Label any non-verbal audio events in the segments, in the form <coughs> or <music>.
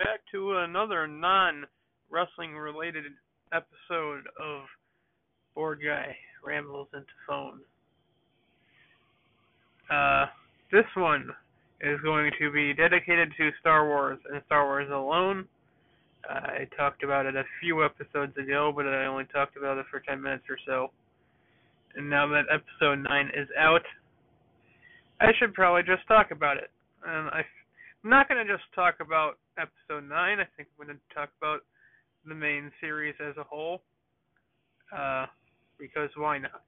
back to another non wrestling related episode of Board Guy Rambles into Phone. Uh, this one is going to be dedicated to Star Wars and Star Wars alone. Uh, I talked about it a few episodes ago, but I only talked about it for 10 minutes or so. And now that episode 9 is out, I should probably just talk about it. And I I'm not going to just talk about episode 9. I think I'm going to talk about the main series as a whole. Uh, because why not?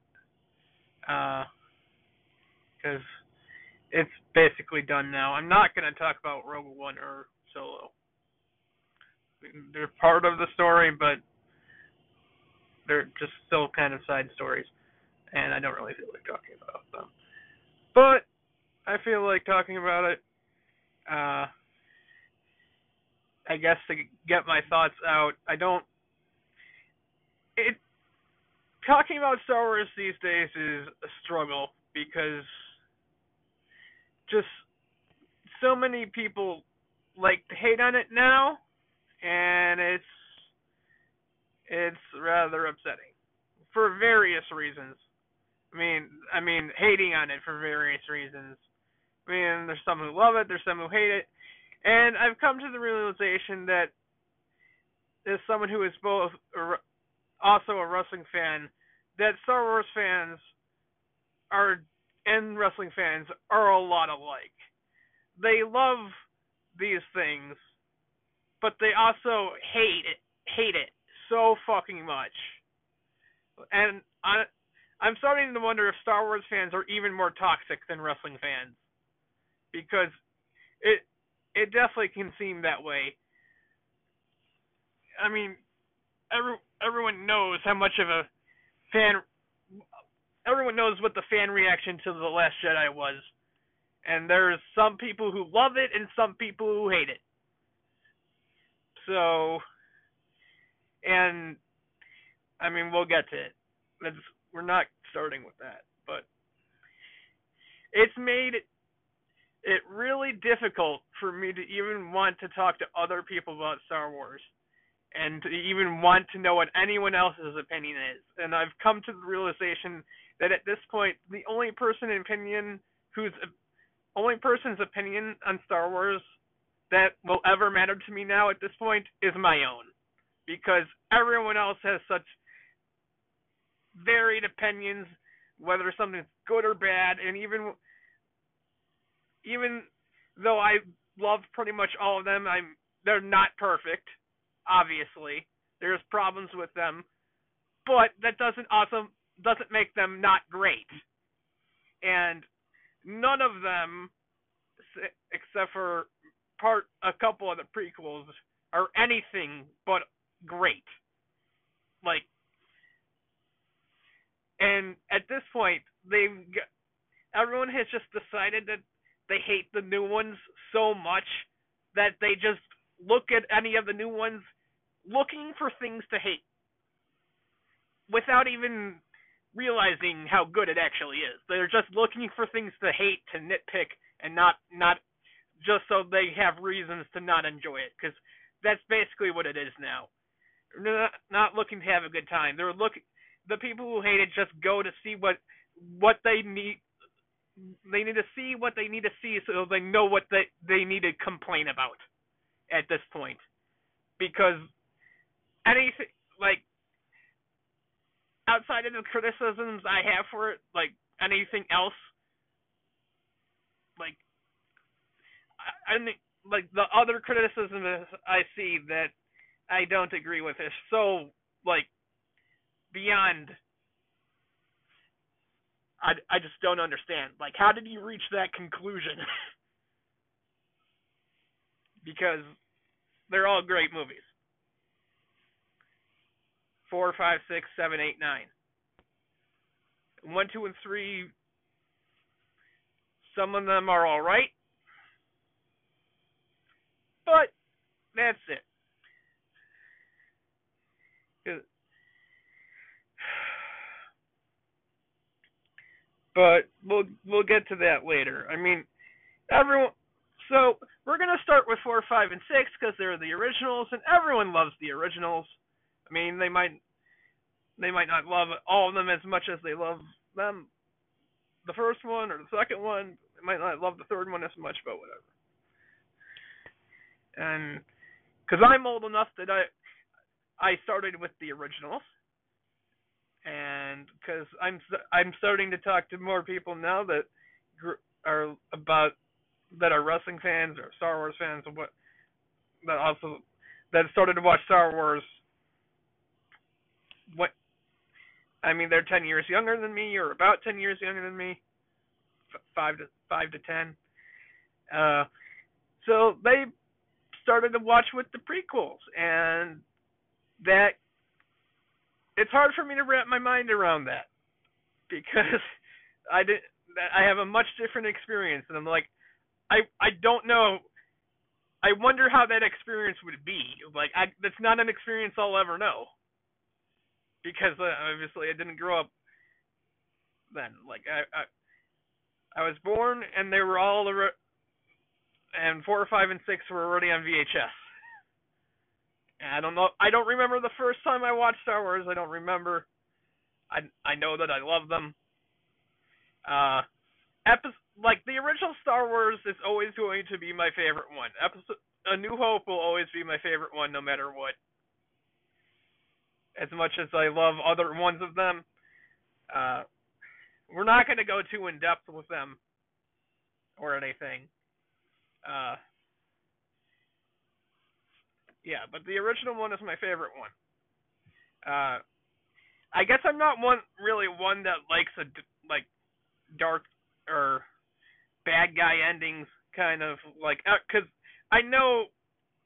Because uh, it's basically done now. I'm not going to talk about Rogue One or Solo. They're part of the story, but they're just still kind of side stories. And I don't really feel like talking about them. But I feel like talking about it uh, I guess to get my thoughts out, I don't. It talking about Star Wars these days is a struggle because just so many people like to hate on it now, and it's it's rather upsetting for various reasons. I mean, I mean, hating on it for various reasons. I mean, there's some who love it, there's some who hate it, and I've come to the realization that as someone who is both also a wrestling fan, that Star Wars fans are and wrestling fans are a lot alike. They love these things, but they also hate it, hate it so fucking much. And I, I'm starting to wonder if Star Wars fans are even more toxic than wrestling fans because it it definitely can seem that way. I mean, every everyone knows how much of a fan everyone knows what the fan reaction to the last Jedi was. And there's some people who love it and some people who hate it. So and I mean we'll get to it. We're not starting with that, but it's made it really difficult for me to even want to talk to other people about Star Wars and to even want to know what anyone else's opinion is. And I've come to the realization that at this point, the only person opinion whose only person's opinion on Star Wars that will ever matter to me now at this point is my own, because everyone else has such varied opinions, whether something's good or bad, and even even though I love pretty much all of them, I'm they're not perfect. Obviously, there's problems with them, but that doesn't also doesn't make them not great. And none of them, except for part a couple of the prequels, are anything but great. Like, and at this point, they've everyone has just decided that they hate the new ones so much that they just look at any of the new ones looking for things to hate without even realizing how good it actually is. They're just looking for things to hate, to nitpick, and not not just so they have reasons to not enjoy it. Because that's basically what it is now. They're not, not looking to have a good time. They're looking. The people who hate it just go to see what what they need they need to see what they need to see so they know what they they need to complain about at this point. Because anything like outside of the criticisms I have for it like anything else like I, I like the other criticisms I see that I don't agree with is so like beyond I, I just don't understand. Like, how did you reach that conclusion? <laughs> because they're all great movies. Four, five, six, seven, eight, nine. One, two, and three. Some of them are all right, but that's it. But we'll we'll get to that later. I mean, everyone So we're gonna start with four, five, and six because they're the originals, and everyone loves the originals. I mean, they might they might not love all of them as much as they love them the first one or the second one. They might not love the third one as much, but whatever. And because I'm old enough that I I started with the originals, and because I'm I'm starting to talk to more people now that are about that are wrestling fans or Star Wars fans or what that also that started to watch Star Wars. What I mean, they're ten years younger than me, or about ten years younger than me, f- five to five to ten. Uh, so they started to watch with the prequels, and that it's hard for me to wrap my mind around that because <laughs> I did I have a much different experience, and I'm like, I I don't know. I wonder how that experience would be. Like, I that's not an experience I'll ever know because uh, obviously I didn't grow up then. Like, I I, I was born and they were all and four, five, and six were already on VHS. I don't know. I don't remember the first time I watched Star Wars. I don't remember. I I know that I love them. Uh, episode like the original Star Wars is always going to be my favorite one. Episode A New Hope will always be my favorite one, no matter what. As much as I love other ones of them, uh, we're not going to go too in depth with them or anything. Uh, yeah, but the original one is my favorite one. Uh, I guess I'm not one really one that likes a like dark or bad guy endings kind of like because uh, I know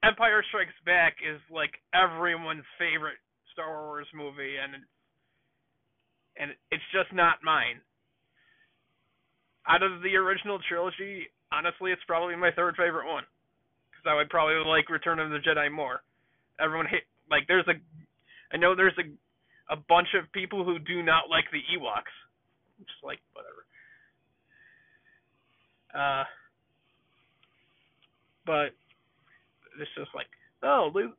Empire Strikes Back is like everyone's favorite Star Wars movie and and it's just not mine. Out of the original trilogy, honestly, it's probably my third favorite one because I would probably like Return of the Jedi more. Everyone hate like there's a I know there's a a bunch of people who do not like the Ewoks. Just like whatever. Uh, but it's just like, oh, Luke.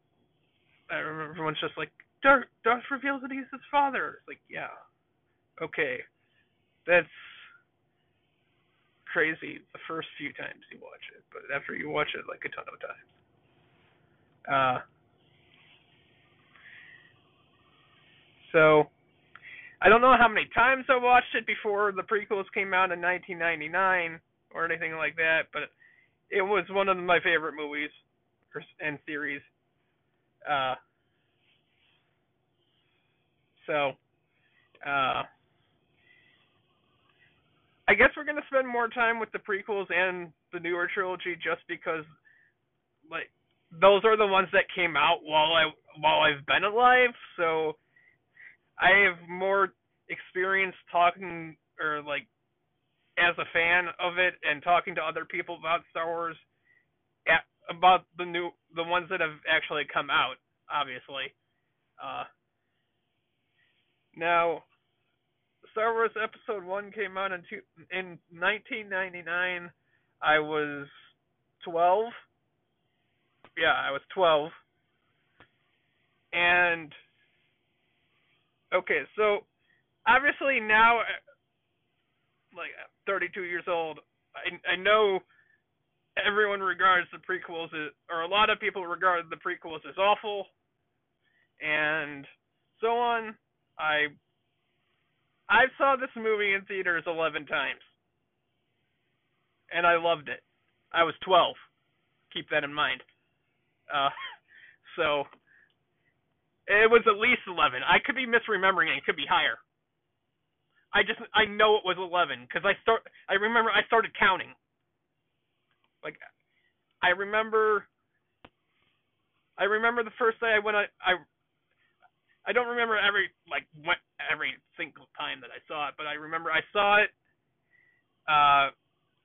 Everyone's just like, Darth, Darth reveals that he's his father. It's like, yeah, okay, that's crazy the first few times you watch it, but after you watch it like a ton of times, uh, so I don't know how many times I watched it before the prequels came out in 1999 or anything like that, but it was one of my favorite movies and series. Uh, so, uh, I guess we're gonna spend more time with the prequels and the newer trilogy just because, like, those are the ones that came out while I while I've been alive. So, I have more experience talking or like as a fan of it and talking to other people about Star Wars, at, about the new the ones that have actually come out, obviously. Uh, now, Star Wars Episode One came out in two, in 1999. I was 12. Yeah, I was 12. And okay, so obviously now like 32 years old, I I know everyone regards the prequels as, or a lot of people regard the prequels as awful, and so on. I I saw this movie in theaters 11 times, and I loved it. I was 12. Keep that in mind. Uh, <laughs> so it was at least 11. I could be misremembering it. It could be higher. I just I know it was 11 because I start I remember I started counting. Like I remember I remember the first day I went I I I don't remember every like went every single time that I saw it, but I remember I saw it. Uh,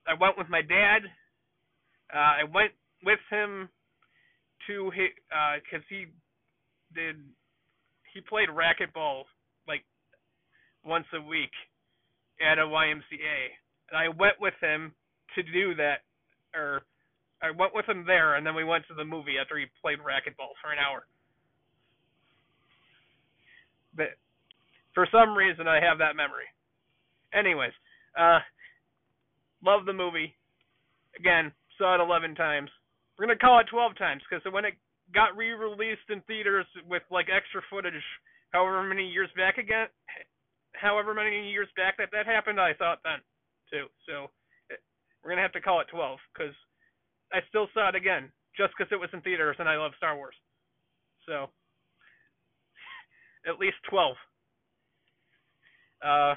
I went with my dad. Uh, I went with him to his because uh, he did he played racquetball like once a week at a YMCA, and I went with him to do that, or I went with him there, and then we went to the movie after he played racquetball for an hour. But for some reason, I have that memory. Anyways, uh, love the movie. Again, saw it 11 times. We're gonna call it 12 times because when it got re-released in theaters with like extra footage, however many years back again, however many years back that that happened, I saw it then too. So we're gonna have to call it 12 because I still saw it again just because it was in theaters and I love Star Wars. So at least 12. Uh,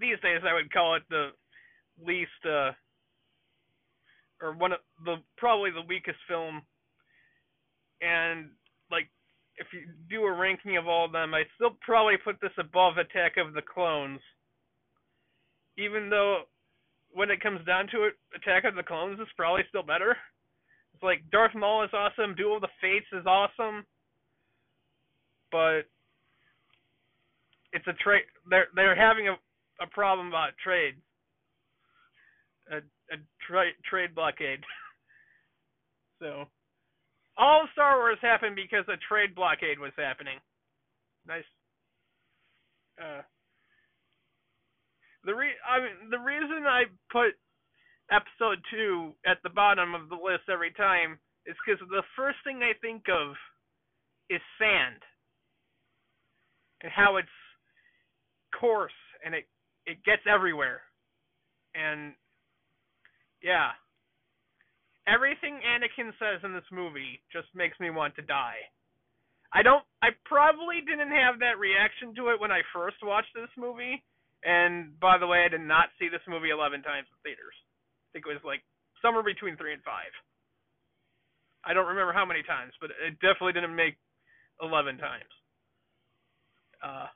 these days I would call it the least uh, or one of the probably the weakest film. And like if you do a ranking of all of them I still probably put this above Attack of the Clones. Even though when it comes down to it Attack of the Clones is probably still better it's like Darth Maul is awesome Duel of the Fates is awesome but it's a trade they're they're having a a problem about trade. A, a tra- trade blockade. <laughs> so, all Star Wars happened because a trade blockade was happening. Nice. Uh, the re I mean the reason I put episode two at the bottom of the list every time is because the first thing I think of is sand and how it's coarse and it it gets everywhere. And yeah. Everything Anakin says in this movie just makes me want to die. I don't I probably didn't have that reaction to it when I first watched this movie. And by the way, I did not see this movie 11 times in theaters. I think it was like somewhere between 3 and 5. I don't remember how many times, but it definitely didn't make 11 times. Uh,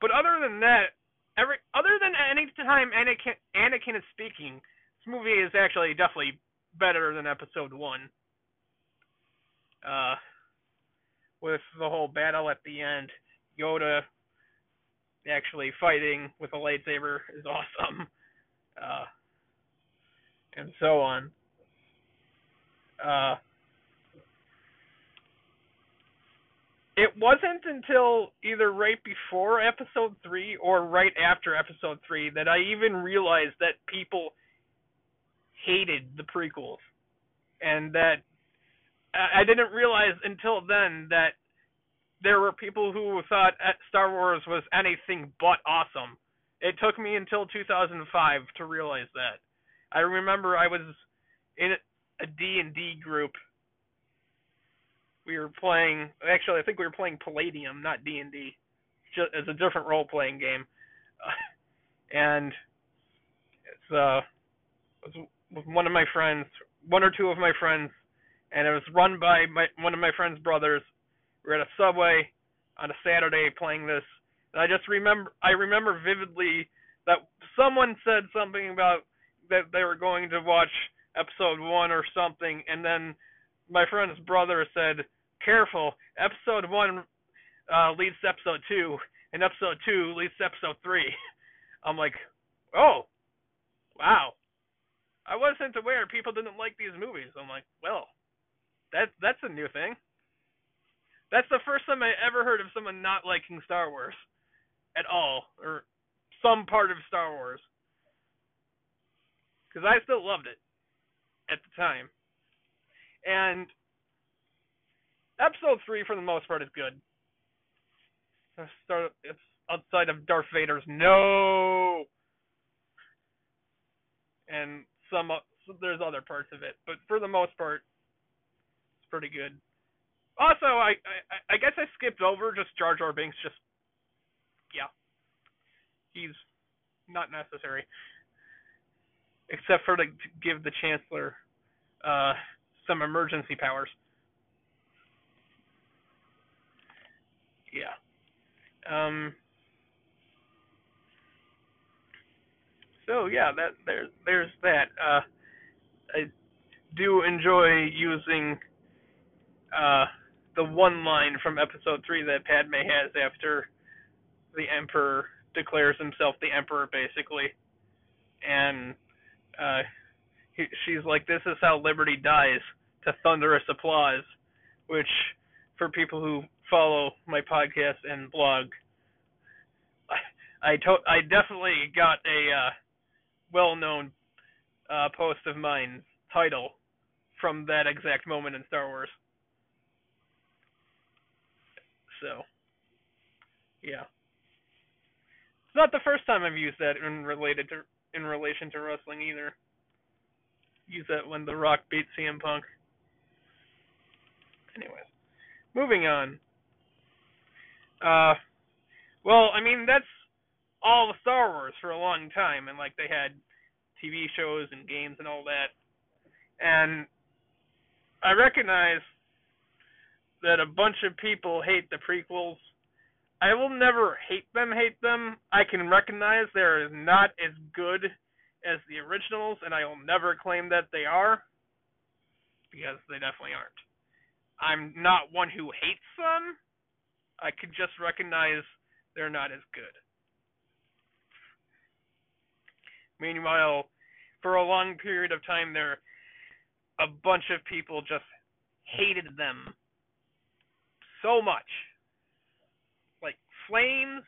but other than that, every other than any time Anakin Anakin is speaking, this movie is actually definitely better than Episode One. Uh, with the whole battle at the end, Yoda actually fighting with a lightsaber is <laughs> awesome. Uh, and so on. Uh, it wasn't until either right before episode three or right after episode three that I even realized that people hated the prequels, and that I didn't realize until then that there were people who thought Star Wars was anything but awesome. It took me until 2005 to realize that. I remember I was in a D&D group we were playing. Actually, I think we were playing Palladium, not D and D. It's a different role playing game, uh, <laughs> and it's uh, it was with one of my friends, one or two of my friends, and it was run by my one of my friend's brothers. We were at a subway on a Saturday playing this, and I just remember I remember vividly that someone said something about that they were going to watch episode one or something, and then my friend's brother said, "Careful, episode one uh, leads to episode two, and episode two leads to episode three. <laughs> I'm like, "Oh, wow." I wasn't aware people didn't like these movies. I'm like, well, that's that's a new thing. That's the first time I ever heard of someone not liking Star Wars at all, or some part of Star Wars. Because I still loved it at the time. And episode three, for the most part, is good. Start, it's outside of Darth Vader's no, and some uh, there's other parts of it, but for the most part, it's pretty good. Also, I I, I guess I skipped over just Jar Jar Binks. Just yeah, he's not necessary, except for to give the Chancellor uh, some emergency powers. Yeah. Um. So yeah, that there's there's that. Uh, I do enjoy using uh the one line from episode three that Padme has after the Emperor declares himself the Emperor, basically, and uh, he, she's like, "This is how liberty dies," to thunderous applause, which, for people who follow my podcast and blog, I I, to- I definitely got a uh, well-known uh, post of mine title from that exact moment in Star Wars. So, yeah. It's not the first time I've used that in related to in relation to wrestling either. Use that when The Rock beat CM Punk. Anyways, moving on. Uh, well, I mean that's all the Star Wars for a long time, and like they had TV shows and games and all that, and I recognize that a bunch of people hate the prequels. I will never hate them, hate them. I can recognize they're not as good as the originals, and I will never claim that they are, because they definitely aren't. I'm not one who hates them. I can just recognize they're not as good. Meanwhile, for a long period of time there, a bunch of people just hated them so much. Flames,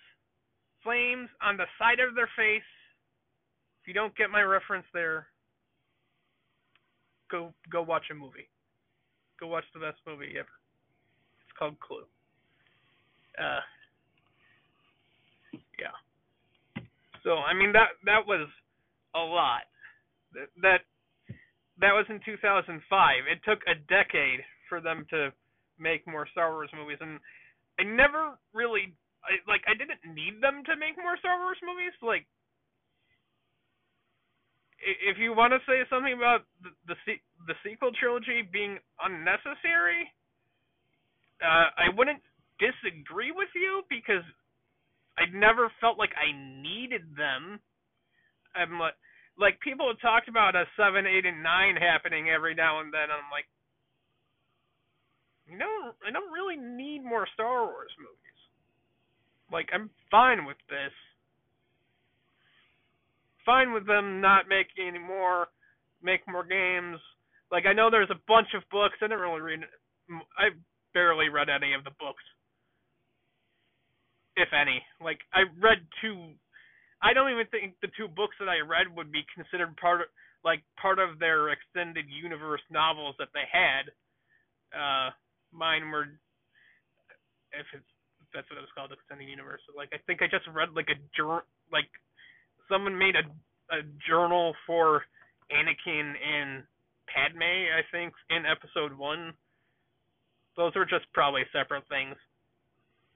flames on the side of their face. If you don't get my reference there, go go watch a movie. Go watch the best movie ever. It's called Clue. Uh, yeah. So I mean that that was a lot. That that that was in 2005. It took a decade for them to make more Star Wars movies, and I never really I, like I didn't need them to make more Star Wars movies. Like, if you want to say something about the the, the sequel trilogy being unnecessary, uh, I wouldn't disagree with you because I never felt like I needed them. I'm like, like people have talked about a seven, eight, and nine happening every now and then. I'm like, you know, I don't really need more Star Wars movies. Like, I'm fine with this. Fine with them not making any more, make more games. Like, I know there's a bunch of books. I didn't really read. I barely read any of the books, if any. Like, I read two. I don't even think the two books that I read would be considered part of, like, part of their extended universe novels that they had. Uh, mine were if it's that's what it was called extended universe. Like i think i just read like a journal like someone made a a journal for anakin and padme i think in episode one. Those are just probably separate things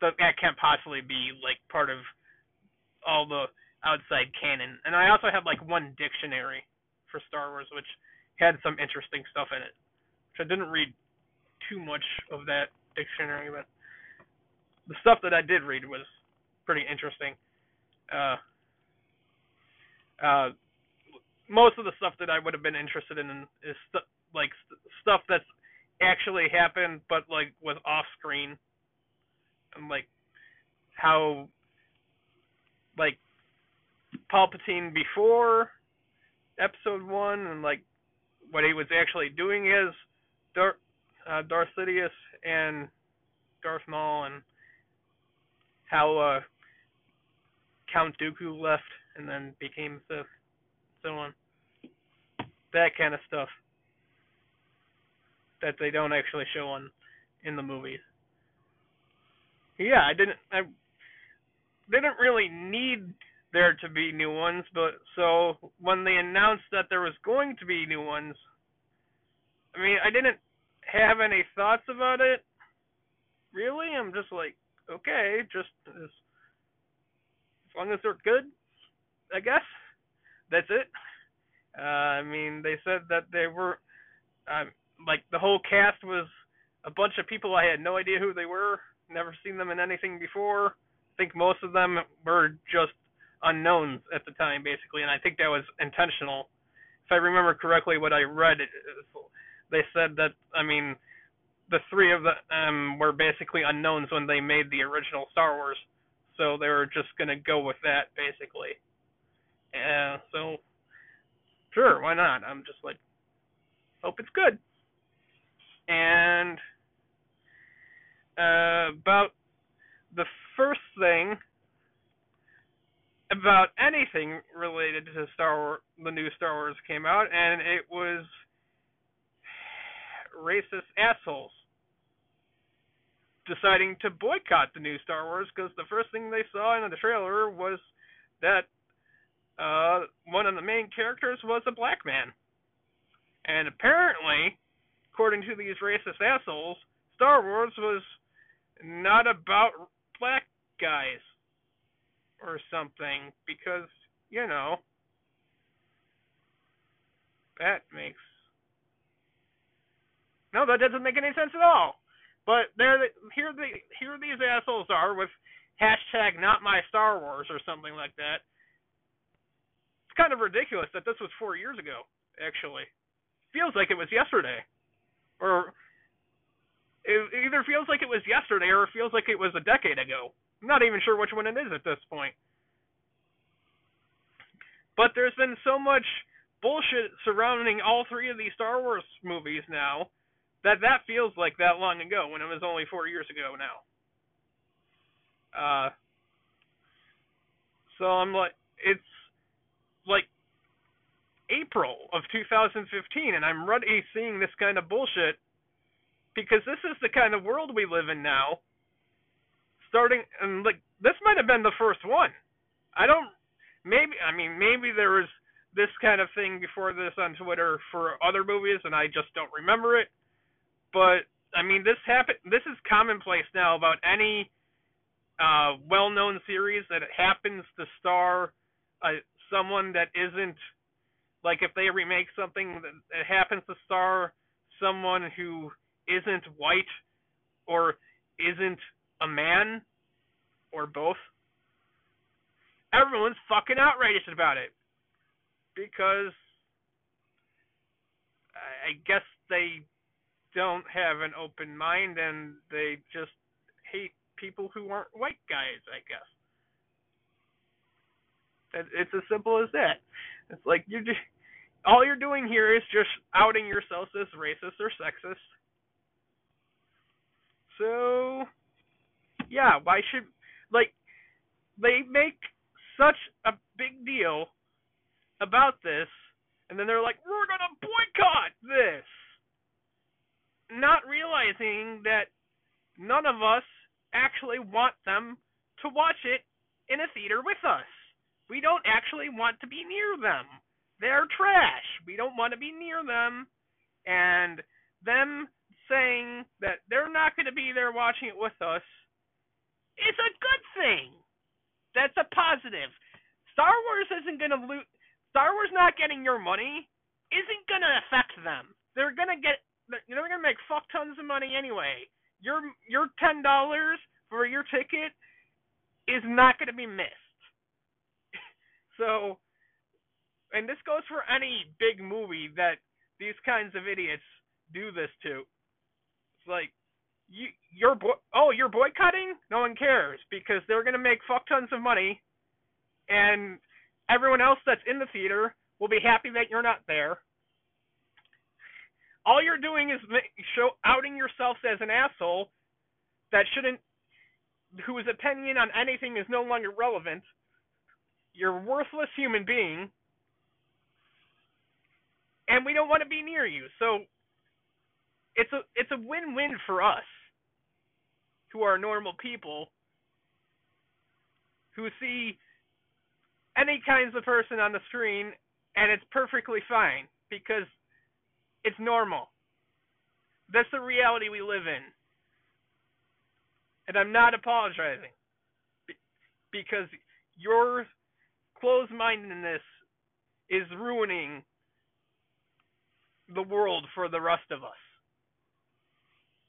that that can't possibly be like part of all the outside canon. And i also had like one dictionary for star wars which had some interesting stuff in it which i didn't read too much of that dictionary, but the stuff that I did read was pretty interesting. Uh, uh, most of the stuff that I would have been interested in is st- like st- stuff that's actually happened, but like was off screen, and like how like Palpatine before episode one, and like what he was actually doing is Darth uh, Darth Sidious and Darth Maul and how uh, Count Dooku left and then became Sith, so on. That kind of stuff that they don't actually show on in the movies. Yeah, I didn't. I they didn't really need there to be new ones, but so when they announced that there was going to be new ones, I mean, I didn't have any thoughts about it. Really, I'm just like, okay, just as, as long as they're good, I guess. That's it. Uh, I mean, they said that they were, um, like the whole cast was a bunch of people I had no idea who they were, never seen them in anything before. I think most of them were just unknowns at the time, basically, and I think that was intentional. If I remember correctly, what I read, it, they said that I mean the three of them were basically unknowns when they made the original Star Wars, so they were just gonna go with that basically. Uh, so sure, why not? I'm just like, hope it's good. And uh, about the first thing about anything related to Star Wars, the new Star Wars came out, and it was racist assholes deciding to boycott the new Star Wars because the first thing they saw in the trailer was that uh, one of the main characters was a black man. And apparently, according to these racist assholes, Star Wars was not about black guys or something because, you know, that makes no, that doesn't make any sense at all. But there, here, the here these assholes are with hashtag not my Star Wars or something like that. It's kind of ridiculous that this was four years ago. Actually, feels like it was yesterday, or it either feels like it was yesterday or it feels like it was a decade ago. I'm not even sure which one it is at this point. But there's been so much bullshit surrounding all three of these Star Wars movies now that that feels like that long ago when it was only four years ago now. Uh, so I'm like, it's like April of 2015, and I'm already seeing this kind of bullshit because this is the kind of world we live in now. Starting and like this might have been the first one. I don't. Maybe I mean maybe there was this kind of thing before this on Twitter for other movies, and I just don't remember it but I mean, this happen. This is commonplace now about any uh, well-known series that happens to star uh, someone that isn't like if they remake something that, happens to star someone who isn't white or isn't a man or both. Everyone's fucking outraged about it because I guess they don't have an open mind and they just hate people who aren't white guys, I guess. It's as simple as that. It's like you just all you're doing here is just outing yourself as racist or sexist. So, yeah, why should like they make such a big deal about this and then they're like, "We're going to boycott this." Not realizing that none of us actually want them to watch it in a theater with us. We don't actually want to be near them. They're trash. We don't want to be near them. And them saying that they're not going to be there watching it with us is a good thing. That's a positive. Star Wars isn't going to lose. Star Wars not getting your money isn't going to affect them. They're going to get you know they're gonna make fuck tons of money anyway. Your your ten dollars for your ticket is not gonna be missed. <laughs> so, and this goes for any big movie that these kinds of idiots do this to. It's like you you're boy- oh you're boycotting? No one cares because they're gonna make fuck tons of money, and everyone else that's in the theater will be happy that you're not there all you're doing is show outing yourself as an asshole that shouldn't whose opinion on anything is no longer relevant. You're a worthless human being. And we don't want to be near you. So it's a it's a win-win for us who are normal people who see any kinds of person on the screen and it's perfectly fine because it's normal. That's the reality we live in. And I'm not apologizing. Because your closed mindedness is ruining the world for the rest of us.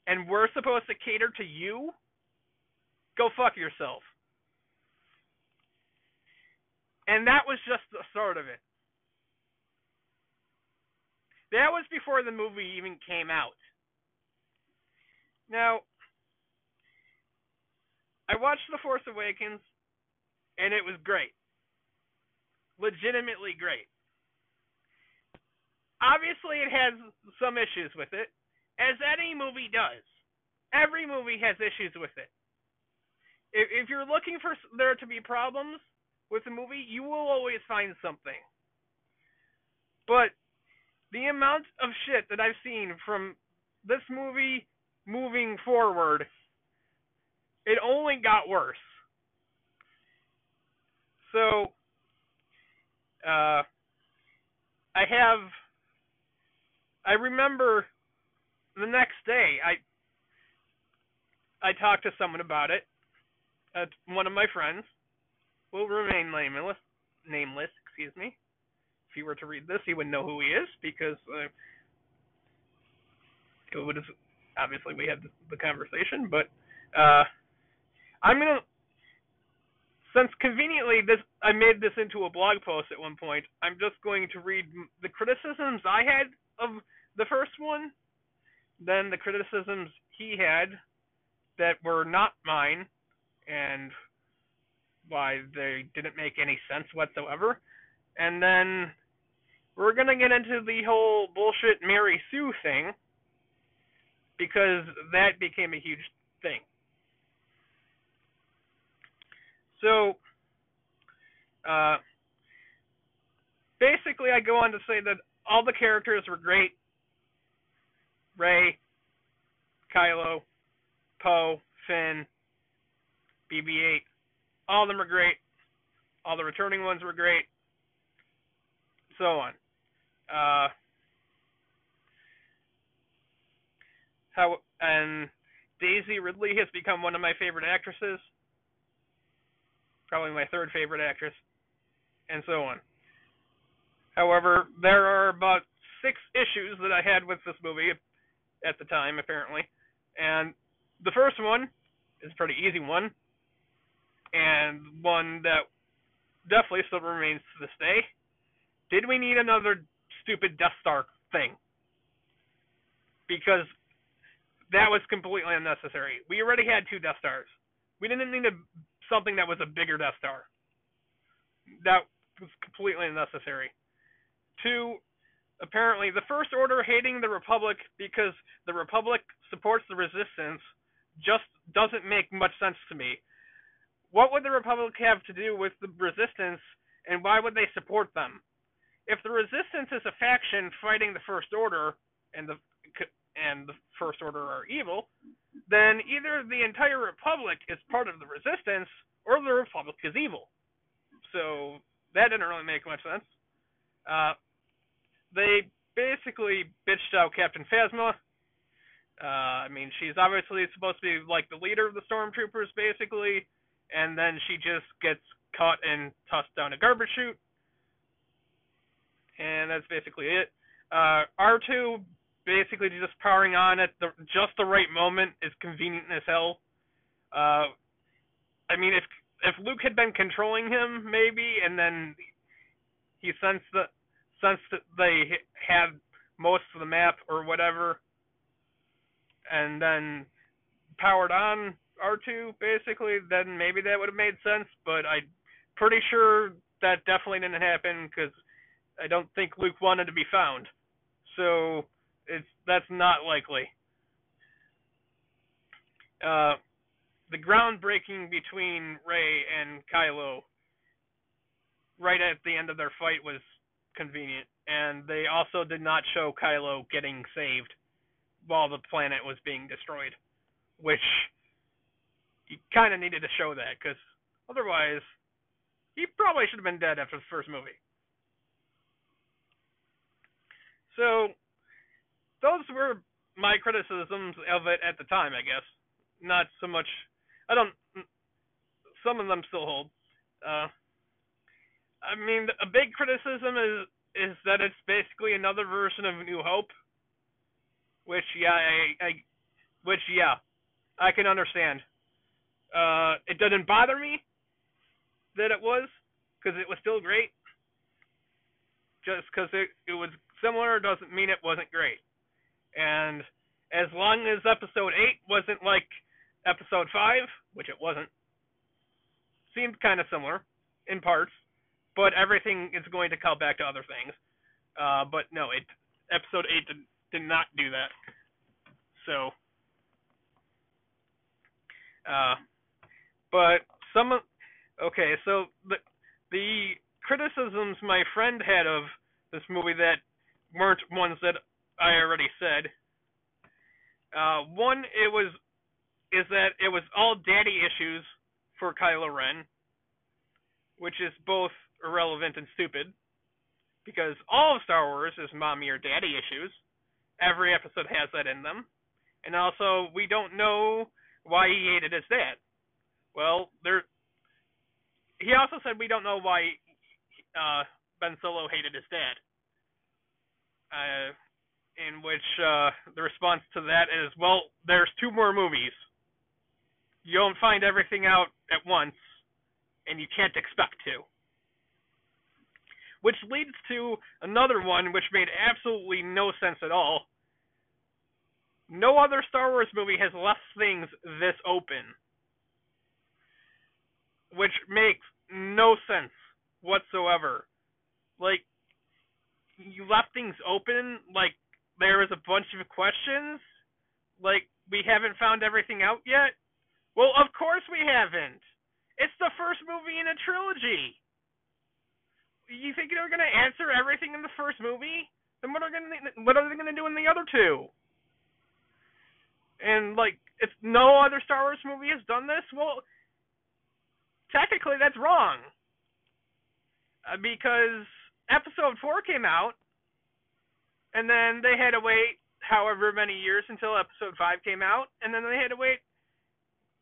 And we're supposed to cater to you? Go fuck yourself. And that was just the start of it. That was before the movie even came out. Now, I watched The Force Awakens, and it was great. Legitimately great. obviously it has some issues with it, as any movie does. Every movie has issues with it. If, if you're looking for there to be problems with the movie, you will always find something. But the amount of shit that I've seen from this movie moving forward, it only got worse. So, uh, I have, I remember the next day, I, I talked to someone about it, uh, one of my friends, will remain nameless, nameless, excuse me. If he were to read this, he wouldn't know who he is because uh, it would have, obviously we had the conversation, but uh, I'm gonna since conveniently this I made this into a blog post at one point. I'm just going to read the criticisms I had of the first one, then the criticisms he had that were not mine, and why they didn't make any sense whatsoever. And then we're gonna get into the whole bullshit Mary Sue thing because that became a huge thing. So, uh, basically, I go on to say that all the characters were great. Rey, Kylo, Poe, Finn, BB-8, all of them are great. All the returning ones were great. So on. Uh, how and Daisy Ridley has become one of my favorite actresses probably my third favorite actress, and so on. However, there are about six issues that I had with this movie at the time, apparently. And the first one is a pretty easy one, and one that definitely still remains to this day. Did we need another stupid Death Star thing? Because that was completely unnecessary. We already had two Death Stars. We didn't need to something that was a bigger Death Star. That was completely unnecessary. Two, apparently, the First Order hating the Republic because the Republic supports the Resistance just doesn't make much sense to me. What would the Republic have to do with the Resistance, and why would they support them? If the Resistance is a faction fighting the First Order, and the and the First Order are evil, then either the entire Republic is part of the Resistance or the Republic is evil. So that didn't really make much sense. Uh, they basically bitched out Captain Phasma. Uh, I mean, she's obviously supposed to be like the leader of the stormtroopers, basically, and then she just gets caught and tossed down a garbage chute, and that's basically it. Uh, R2 basically just powering on at the just the right moment is convenient as hell. Uh, I mean, if if Luke had been controlling him, maybe, and then he sensed that sensed that they had most of the map or whatever, and then powered on R2 basically, then maybe that would have made sense. But I'm pretty sure that definitely didn't happen because I don't think Luke wanted to be found. So it's that's not likely. Uh, the groundbreaking between Rey and Kylo right at the end of their fight was convenient, and they also did not show Kylo getting saved while the planet was being destroyed, which you kind of needed to show that because otherwise he probably should have been dead after the first movie. So those were my criticisms of it at the time, I guess. Not so much. I don't. Some of them still hold. Uh, I mean, a big criticism is is that it's basically another version of New Hope. Which yeah, I, I which yeah, I can understand. Uh, it doesn't bother me that it was because it was still great. Just because it it was similar doesn't mean it wasn't great. And as long as episode 8 wasn't like episode 5, which it wasn't, seemed kind of similar in parts, but everything is going to call back to other things. Uh, but no, it episode eight did, did not do that. So, uh, but some of okay, so the the criticisms my friend had of this movie that weren't ones that I already said. Uh, one, it was is that it was all daddy issues for Kylo Ren, which is both irrelevant and stupid, because all of Star Wars is mommy or daddy issues. Every episode has that in them, and also we don't know why he hated his dad. Well, there. He also said we don't know why uh, Ben Solo hated his dad. Uh, in which uh, the response to that is, well, there's two more movies. You don't find everything out at once, and you can't expect to. Which leads to another one which made absolutely no sense at all. No other Star Wars movie has left things this open. Which makes no sense whatsoever. Like, you left things open, like, there was a bunch of questions, like, we haven't found everything out yet. Well, of course we haven't. It's the first movie in a trilogy. You think they're gonna answer everything in the first movie? Then what are gonna what are they gonna do in the other two? And like, if no other Star Wars movie has done this, well, technically that's wrong. Uh, because episode four came out, and then they had to wait however many years until episode five came out, and then they had to wait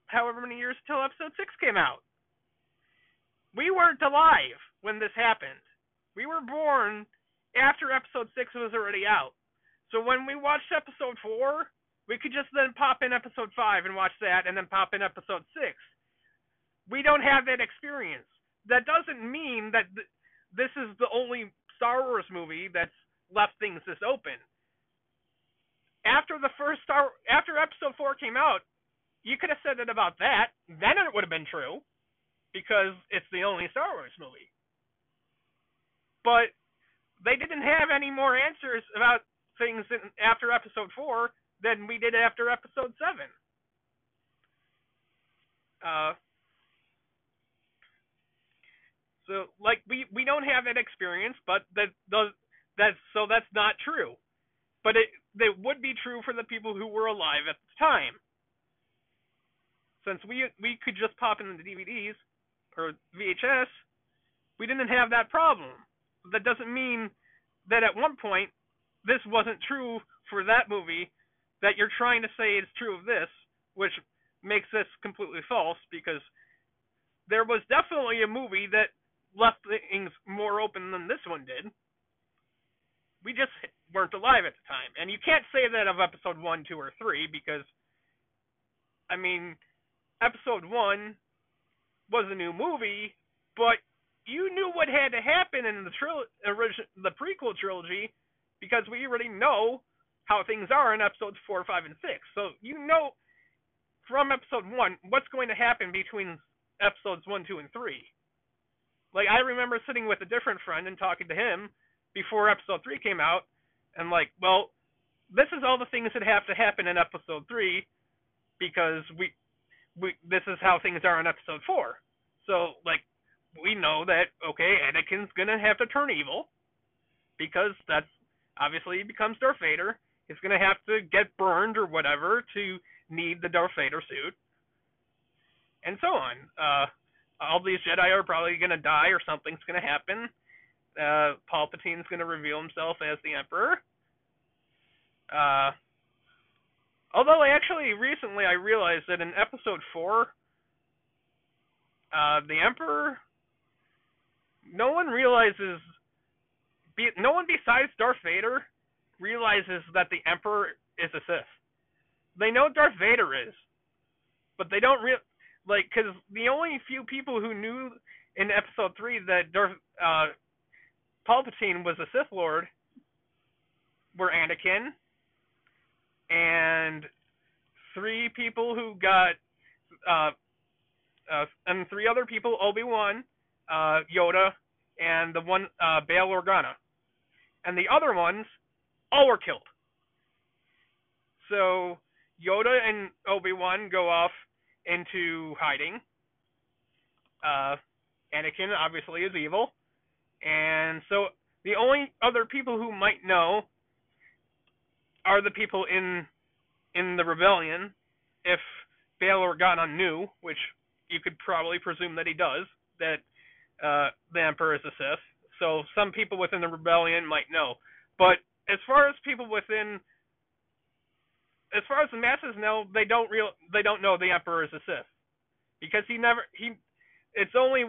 however many years until episode six came out. We weren't alive when this happened. We were born after episode six was already out. So when we watched episode four, we could just then pop in episode five and watch that, and then pop in episode six. We don't have that experience that doesn't mean that th- this is the only Star Wars movie that's left things this open. After the first Star, after Episode Four came out, you could have said it about that. Then it would have been true, because it's the only Star Wars movie. But they didn't have any more answers about things in, after Episode Four than we did after Episode Seven. Uh, so like we we don't have that experience, but that that's so that's not true. But it that would be true for the people who were alive at the time. Since we we could just pop in the DVDs or VHS, we didn't have that problem. That doesn't mean that at one point this wasn't true for that movie that you're trying to say is true of this, which makes this completely false because there was definitely a movie that left things more open than this one did. We just weren't alive at the time. And you can't say that of episode 1, 2, or 3 because, I mean, episode 1 was a new movie, but you knew what had to happen in the tril- origin- the prequel trilogy because we already know how things are in episodes 4, 5, and 6. So you know from episode 1 what's going to happen between episodes 1, 2, and 3. Like I remember sitting with a different friend and talking to him before episode three came out, and like, well, this is all the things that have to happen in episode three because we we this is how things are in episode four. So like we know that okay, Anakin's gonna have to turn evil because that's obviously he becomes Darth Vader. He's gonna have to get burned or whatever to need the Darth Vader suit, and so on. Uh, all these Jedi are probably going to die or something's going to happen. Uh, Palpatine's going to reveal himself as the Emperor. Uh, although I actually recently I realized that in Episode Four, uh, the Emperor, no one realizes, be, no one besides Darth Vader realizes that the Emperor is a Sith. They know Darth Vader is, but they don't real like because the only few people who knew in episode three that Darth uh, Palpatine was a Sith Lord were Anakin and three people who got uh, uh, and three other people Obi Wan, uh, Yoda, and the one uh, Bail Organa, and the other ones all were killed. So Yoda and Obi Wan go off into hiding. Uh, Anakin obviously is evil, and so the only other people who might know are the people in in the rebellion. If Bail Organa knew, which you could probably presume that he does, that uh, the Emperor is a Sith. So some people within the rebellion might know. But as far as people within as far as the masses know, they don't real they don't know the Emperor is a Sith. Because he never he it's only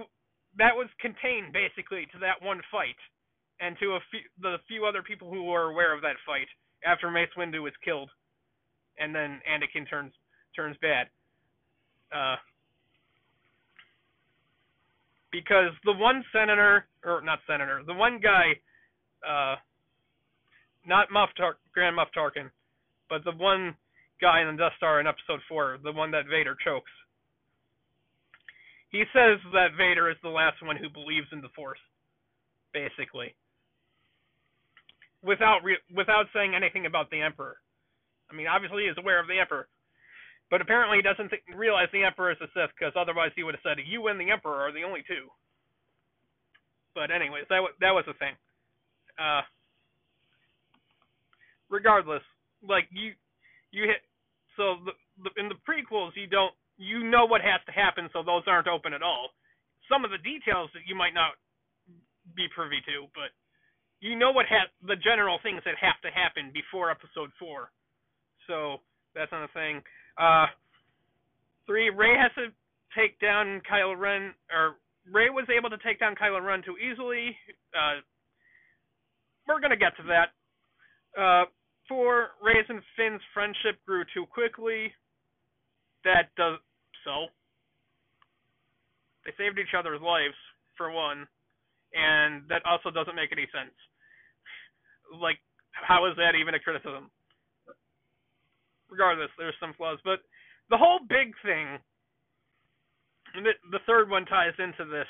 that was contained basically to that one fight and to a few the few other people who were aware of that fight after Mace Windu was killed and then Anakin turns turns bad. Uh because the one senator or not senator, the one guy uh not Moff Tar- Grand Moff Tarkin, but the one guy in the Death Star in Episode Four, the one that Vader chokes. He says that Vader is the last one who believes in the Force, basically, without re- without saying anything about the Emperor. I mean, obviously he is aware of the Emperor, but apparently he doesn't th- realize the Emperor is a Sith because otherwise he would have said, "You and the Emperor are the only two. But anyways, that w- that was the thing. Uh, regardless, like you you hit so the, the in the prequels you don't you know what has to happen, so those aren't open at all. Some of the details that you might not be privy to, but you know what ha- the general things that have to happen before episode four. So that's another thing. Uh, three, Rey has to take down Kylo Ren, or Rey was able to take down Kylo Ren too easily. Uh, we're gonna get to that. Uh, four, Rey's and Finn's friendship grew too quickly. That does so. They saved each other's lives for one, and that also doesn't make any sense. Like, how is that even a criticism? Regardless, there's some flaws, but the whole big thing, the, the third one ties into this,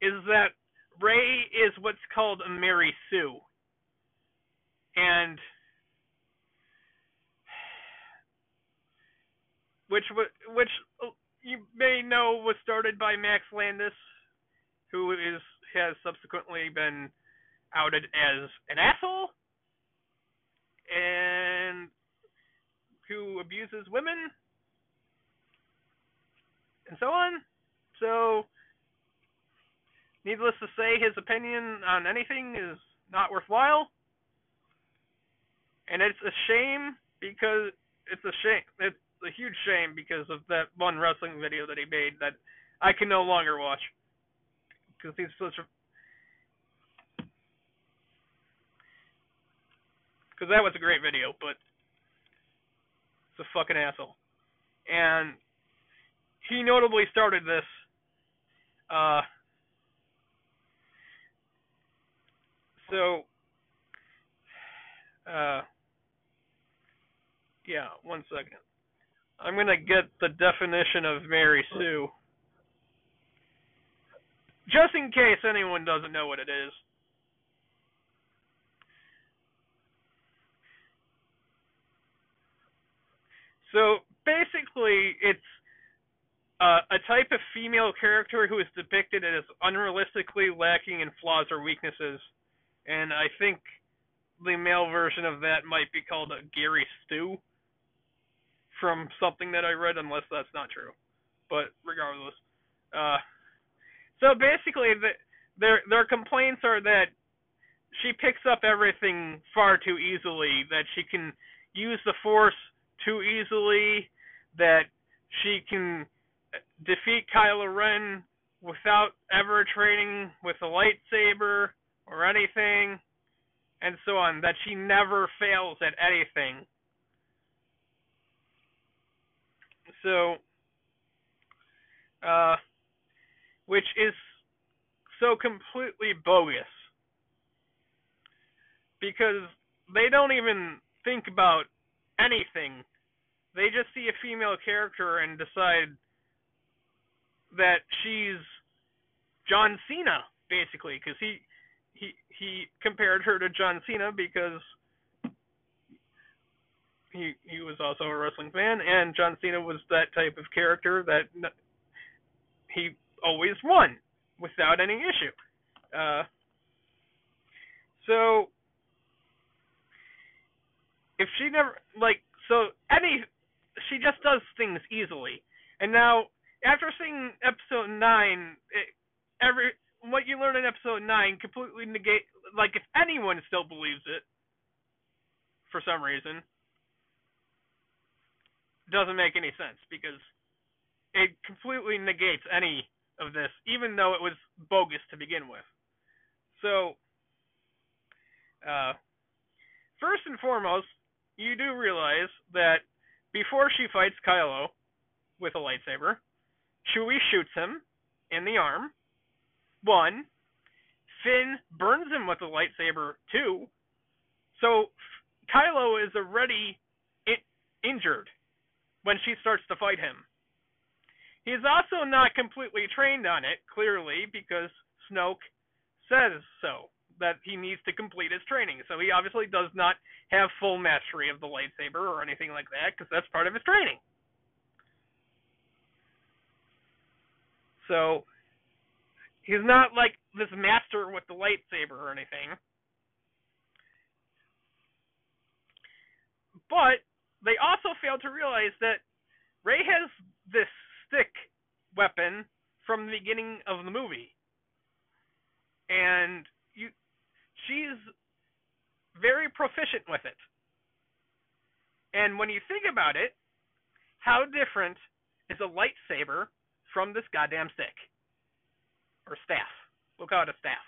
is that Rey is what's called a Mary Sue. And which which oh, you may know was started by Max Landis, who is has subsequently been outed as an asshole and who abuses women and so on. So, needless to say, his opinion on anything is not worthwhile. And it's a shame because it's a shame. It's a huge shame because of that one wrestling video that he made that I can no longer watch because he's such a because that was a great video, but it's a fucking asshole. And he notably started this. Uh, so, uh, yeah, one second. I'm gonna get the definition of Mary Sue. Just in case anyone doesn't know what it is. So basically, it's uh, a type of female character who is depicted as unrealistically lacking in flaws or weaknesses, and I think the male version of that might be called a Gary Stu from something that I read, unless that's not true. But regardless, uh, so basically, the, their their complaints are that she picks up everything far too easily, that she can use the force too easily, that she can defeat Kylo Ren without ever training with a lightsaber or anything, and so on, that she never fails at anything. So, uh, which is so completely bogus because they don't even think about anything. They just see a female character and decide that she's John Cena, basically, because he he he compared her to John Cena because he he was also a wrestling fan, and John Cena was that type of character that n- he always won without any issue. Uh, so if she never like so any she just does things easily, and now after seeing episode nine, it, every what you learn in episode nine completely negate like if anyone still believes it for some reason doesn't make any sense because it completely negates any of this, even though it was bogus to begin with. So, uh, first and foremost, you do realize that before she fights Kylo with a lightsaber, Chewie shoots him in the arm. One, Finn burns him with a lightsaber. Two, so Kylo is already injured when she starts to fight him. He's also not completely trained on it, clearly, because Snoke says so, that he needs to complete his training. So he obviously does not have full mastery of the lightsaber or anything like that, because that's part of his training. So he's not like this master with the lightsaber or anything. But they also fail to realize that Rey has this stick weapon from the beginning of the movie. And you she's very proficient with it. And when you think about it, how different is a lightsaber from this goddamn stick? Or staff. We'll call it a staff.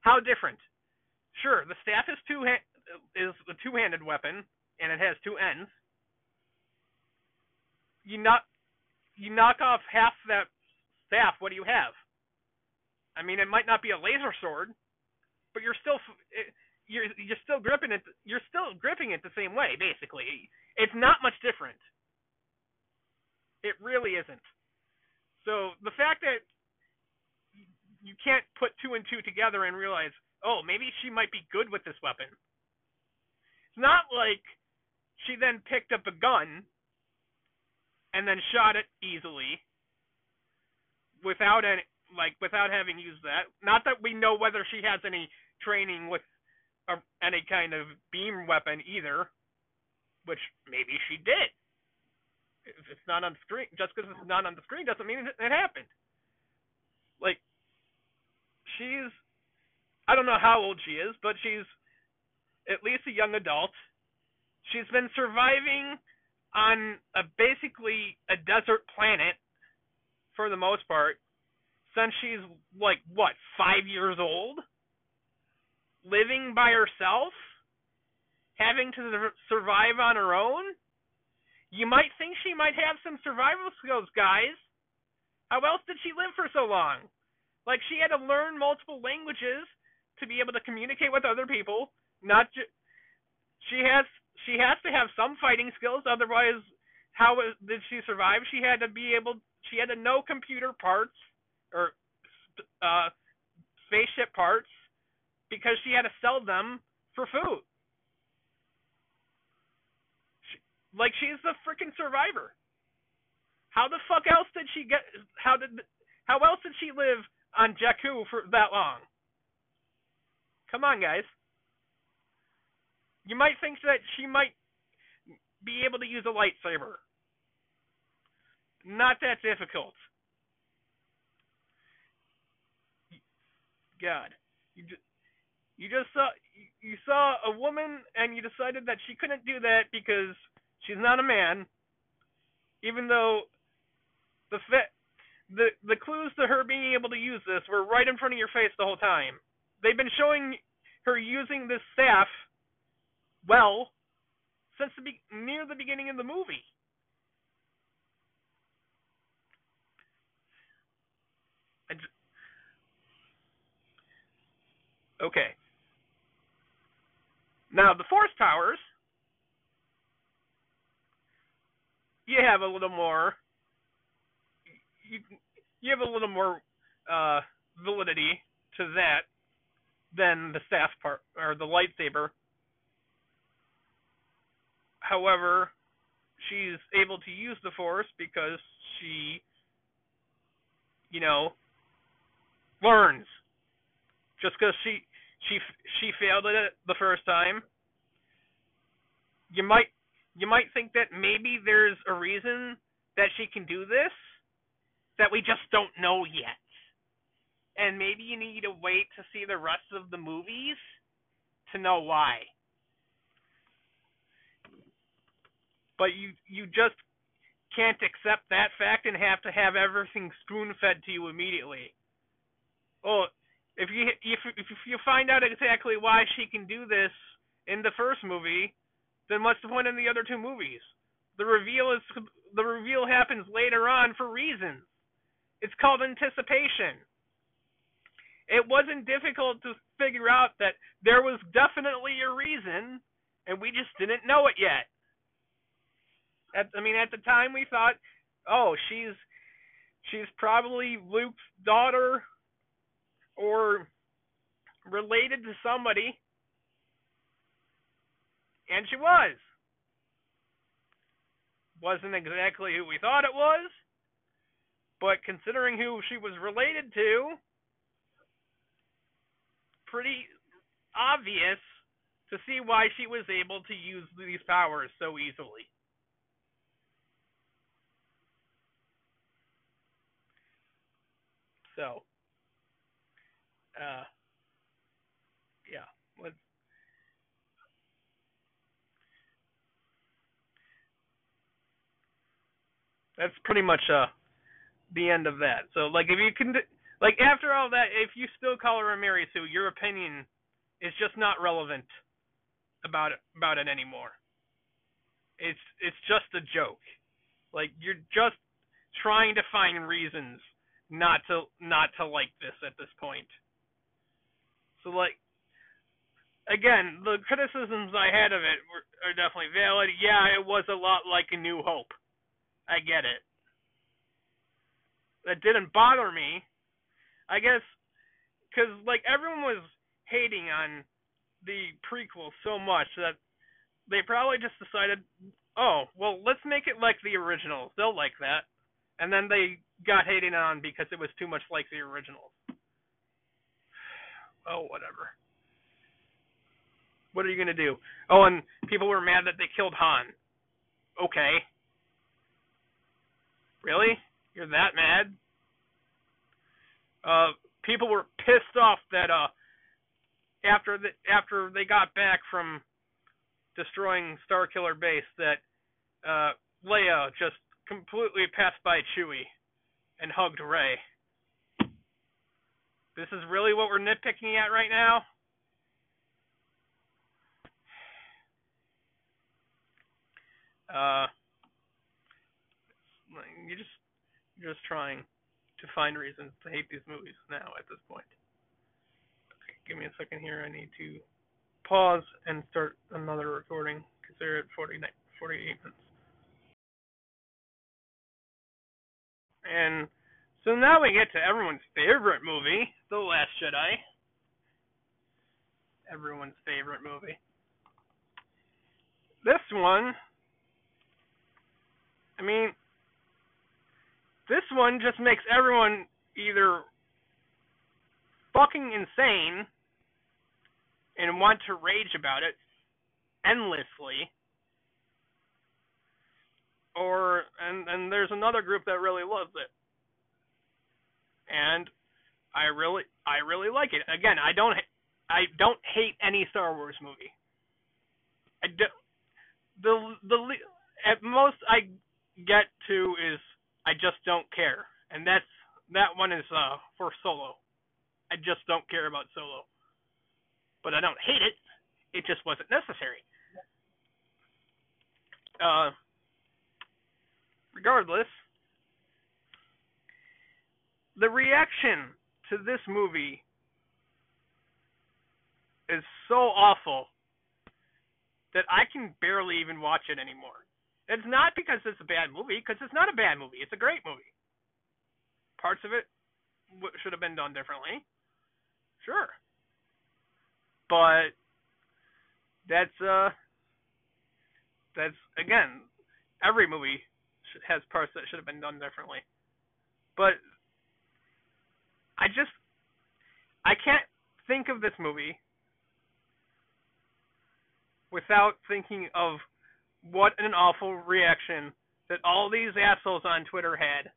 How different? Sure, the staff is two ha- is a two-handed weapon and it has two ends you knock you knock off half that staff. What do you have? I mean, it might not be a laser sword, but you're still you're you're still gripping it. You're still gripping it the same way, basically. It's not much different. It really isn't. So the fact that you can't put two and two together and realize, oh, maybe she might be good with this weapon. It's not like she then picked up a gun and then shot it easily without any like without having used that. Not that we know whether she has any training with a, any kind of beam weapon either, which maybe she did. If it's not on screen, just because it's not on the screen doesn't mean it, it happened. Like she's, I don't know how old she is, but she's at least a young adult. She's been surviving on a basically a desert planet for the most part since she's like what five years old? Living by herself? Having to survive on her own? You might think she might have some survival skills guys. How else did she live for so long? Like she had to learn multiple languages to be able to communicate with other people not just she has she has to have some fighting skills. Otherwise, how did she survive? She had to be able. She had to know computer parts or uh, spaceship parts because she had to sell them for food. She, like she's the freaking survivor. How the fuck else did she get? How did? How else did she live on Jakku for that long? Come on, guys you might think that she might be able to use a lightsaber. Not that difficult. God, you just, you just saw you saw a woman and you decided that she couldn't do that because she's not a man, even though the fa- the the clues to her being able to use this were right in front of your face the whole time. They've been showing her using this staff well, since the be- near the beginning of the movie. okay. Now the force powers, you have a little more. You you have a little more uh, validity to that than the staff part or the lightsaber however, she's able to use the Force because she, you know, learns. Just because she she she failed it the first time, you might you might think that maybe there's a reason that she can do this that we just don't know yet. And maybe you need to wait to see the rest of the movies to know why. But you you just can't accept that fact and have to have everything spoon fed to you immediately. Well, if you if if you find out exactly why she can do this in the first movie, then what's the point in the other two movies? The reveal is the reveal happens later on for reasons. It's called anticipation. It wasn't difficult to figure out that there was definitely a reason, and we just didn't know it yet. At, I mean, at the time we thought, oh, she's she's probably Luke's daughter or related to somebody, and she was. Wasn't exactly who we thought it was, but considering who she was related to, pretty obvious to see why she was able to use these powers so easily. So, uh, yeah. That's pretty much uh the end of that. So, like, if you can like after all that, if you still call her a Mary Sue, your opinion is just not relevant about it about it anymore. It's it's just a joke. Like you're just trying to find reasons not to not to like this at this point. So like again, the criticisms I had of it were, are definitely valid. Yeah, it was a lot like A New Hope. I get it. That didn't bother me I guess because like everyone was hating on the prequel so much that they probably just decided, oh, well, let's make it like the originals. They'll like that. And then they got hating on because it was too much like the original. Oh, whatever. What are you gonna do? Oh, and people were mad that they killed Han. Okay. Really? You're that mad? uh, people were pissed off that uh, after the, after they got back from destroying Starkiller Base, that uh, Leia just completely passed by Chewie and hugged Rey. This is really what we're nitpicking at right now. Uh, you just you're just trying to find reasons to hate these movies now at this point. Okay, give me a second here. I need to pause and start another recording because they're at 49, 48 minutes. And so now we get to everyone's favorite movie, The Last Jedi. Everyone's favorite movie. This one, I mean, this one just makes everyone either fucking insane and want to rage about it endlessly or and and there's another group that really loves it and i really i really like it again i don't i don't hate any star wars movie i do, the the at most i get to is I just don't care, and that's that one is uh, for Solo. I just don't care about Solo, but I don't hate it. It just wasn't necessary. Uh, regardless, the reaction to this movie is so awful that I can barely even watch it anymore. It's not because it's a bad movie, because it's not a bad movie. It's a great movie. Parts of it should have been done differently. Sure. But that's uh That's again, every movie has parts that should have been done differently. But I just I can't think of this movie without thinking of what an awful reaction that all these assholes on Twitter had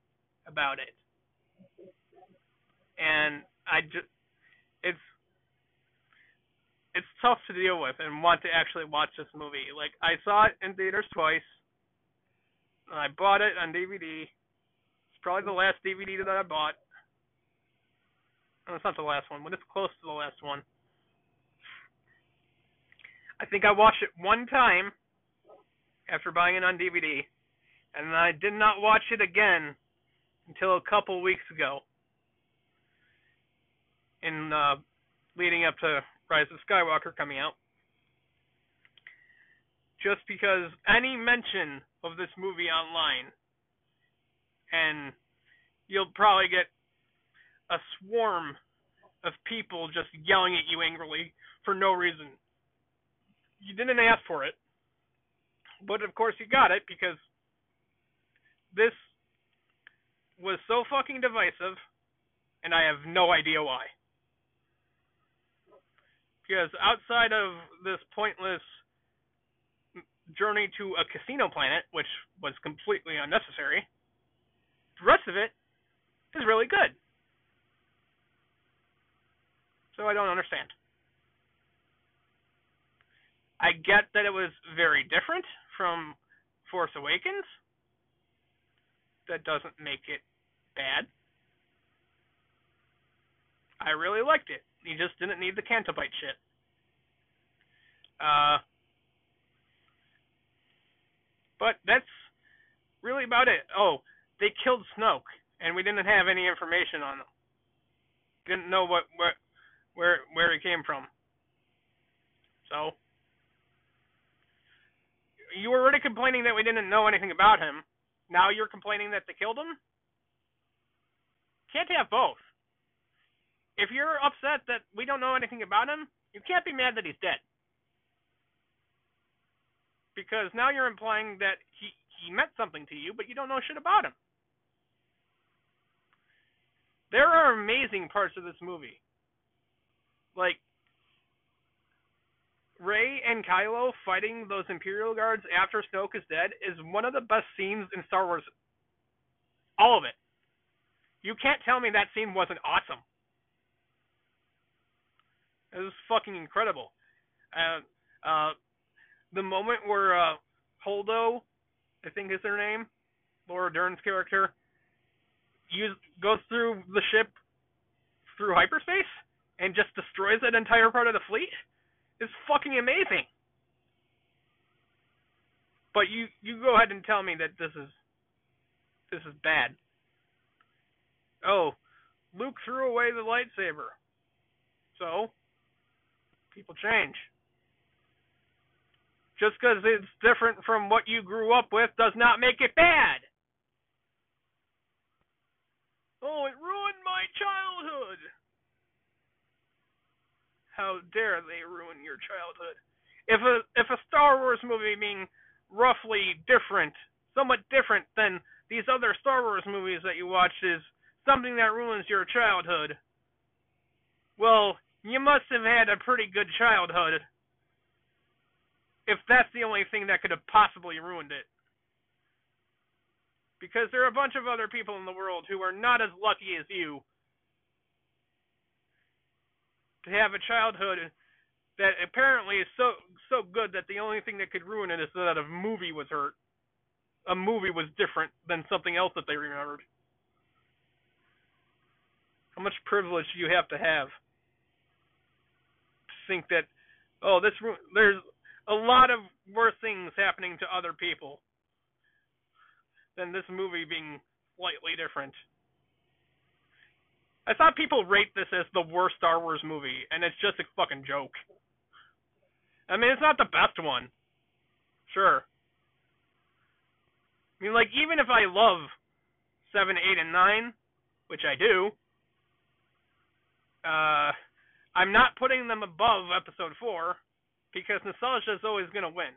about it. And I just it's it's tough to deal with and want to actually watch this movie. Like I saw it in theaters twice. I bought it on DVD. It's probably the last DVD that I bought. No, it's not the last one, but it's close to the last one. I think I watched it one time after buying it on DVD, and I did not watch it again until a couple weeks ago. In uh, leading up to Rise of Skywalker coming out. Just because any mention of this movie online, and you'll probably get a swarm of people just yelling at you angrily for no reason. You didn't ask for it, but of course you got it because this was so fucking divisive, and I have no idea why. Because outside of this pointless journey to a casino planet, which was completely unnecessary, the rest of it is really good. So I don't understand. I get that it was very different from Force Awakens. That doesn't make it bad. I really liked it. You just didn't need the Canto Bight shit. Uh, but that's really about it. Oh, they killed Snoke, and we didn't have any information on him. Didn't know what where where where he came from. So you were already complaining that we didn't know anything about him. Now you're complaining that they killed him. Can't have both if you're upset that we don't know anything about him, you can't be mad that he's dead. Because now you're implying that he, he meant something to you, but you don't know shit about him. There are amazing parts of this movie. Like, Rey and Kylo fighting those Imperial guards after Snoke is dead is one of the best scenes in Star Wars. All of it. You can't tell me that scene wasn't awesome. It was fucking incredible. Uh, uh, the moment where uh, Holdo, I think is her name, Laura Dern's character, use, goes through the ship through hyperspace and just destroys that entire part of the fleet is fucking amazing. But you you go ahead and tell me that this is this is bad. Oh, Luke threw away the lightsaber. So, People change. Just because it's different from what you grew up with does not make it bad. Oh, it ruined my childhood. How dare they ruin your childhood? If a if a Star Wars movie being roughly different, somewhat different than these other Star Wars movies that you watched is something that ruins your childhood, well, you must have had a pretty good childhood. If that's the only thing that could have possibly ruined it. Because there are a bunch of other people in the world who are not as lucky as you to have a childhood that apparently is so so good that the only thing that could ruin it is that a movie was hurt. A movie was different than something else that they remembered. How much privilege do you have to have? think that oh this there's a lot of worse things happening to other people than this movie being slightly different. I thought people rate this as the worst Star Wars movie, and it's just a fucking joke. I mean, it's not the best one. Sure. I mean, like, even if I love 7, 8, and 9, which I do, uh, I'm not putting them above episode four because nostalgia is always going to win.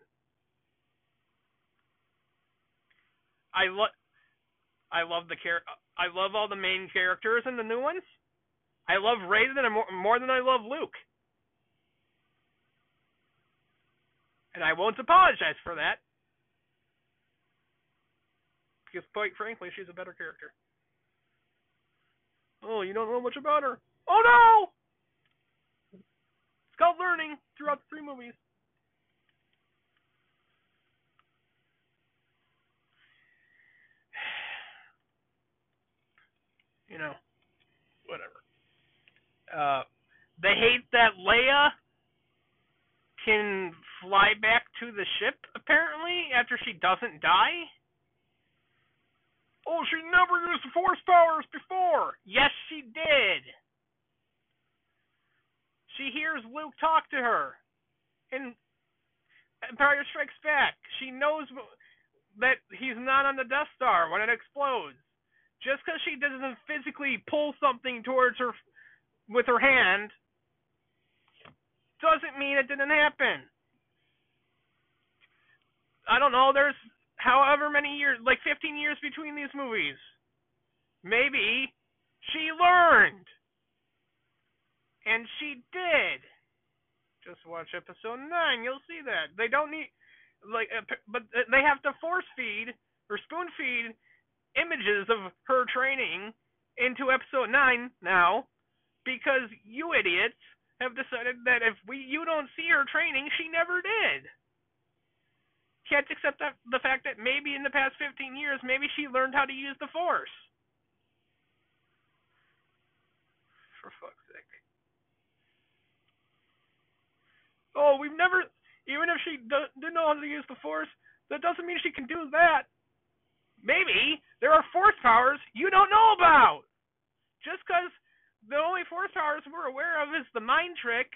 I love I love the char- I love all the main characters in the new ones. I love than more, more than I love Luke. And I won't apologize for that. Because quite frankly, she's a better character. Oh, you don't know much about her. Oh no! It's called learning throughout the three movies. <sighs> You know, whatever. Uh, they hate that Leia can fly back to the ship, apparently, after she doesn't die. Oh, she never used the force powers before. Yes, she did. She hears Luke talk to her in Empire Strikes Back. She knows that he's not on the Death Star when it explodes. Just because she doesn't physically pull something towards her with her hand doesn't mean it didn't happen. I don't know, there's however many years, like 15 years between these movies. Maybe she learned. And she did. Just watch episode 9, you'll see that. They don't need like uh, but they have to force feed or spoon feed images of her training into episode 9 now because you idiots have decided that if we you don't see her training, she never did can't accept that, the fact that maybe in the past 15 years, maybe she learned how to use the Force. For fuck's Oh, we've never, even if she do, didn't know how to use the Force, that doesn't mean she can do that. Maybe there are Force powers you don't know about. Just because the only Force powers we're aware of is the mind trick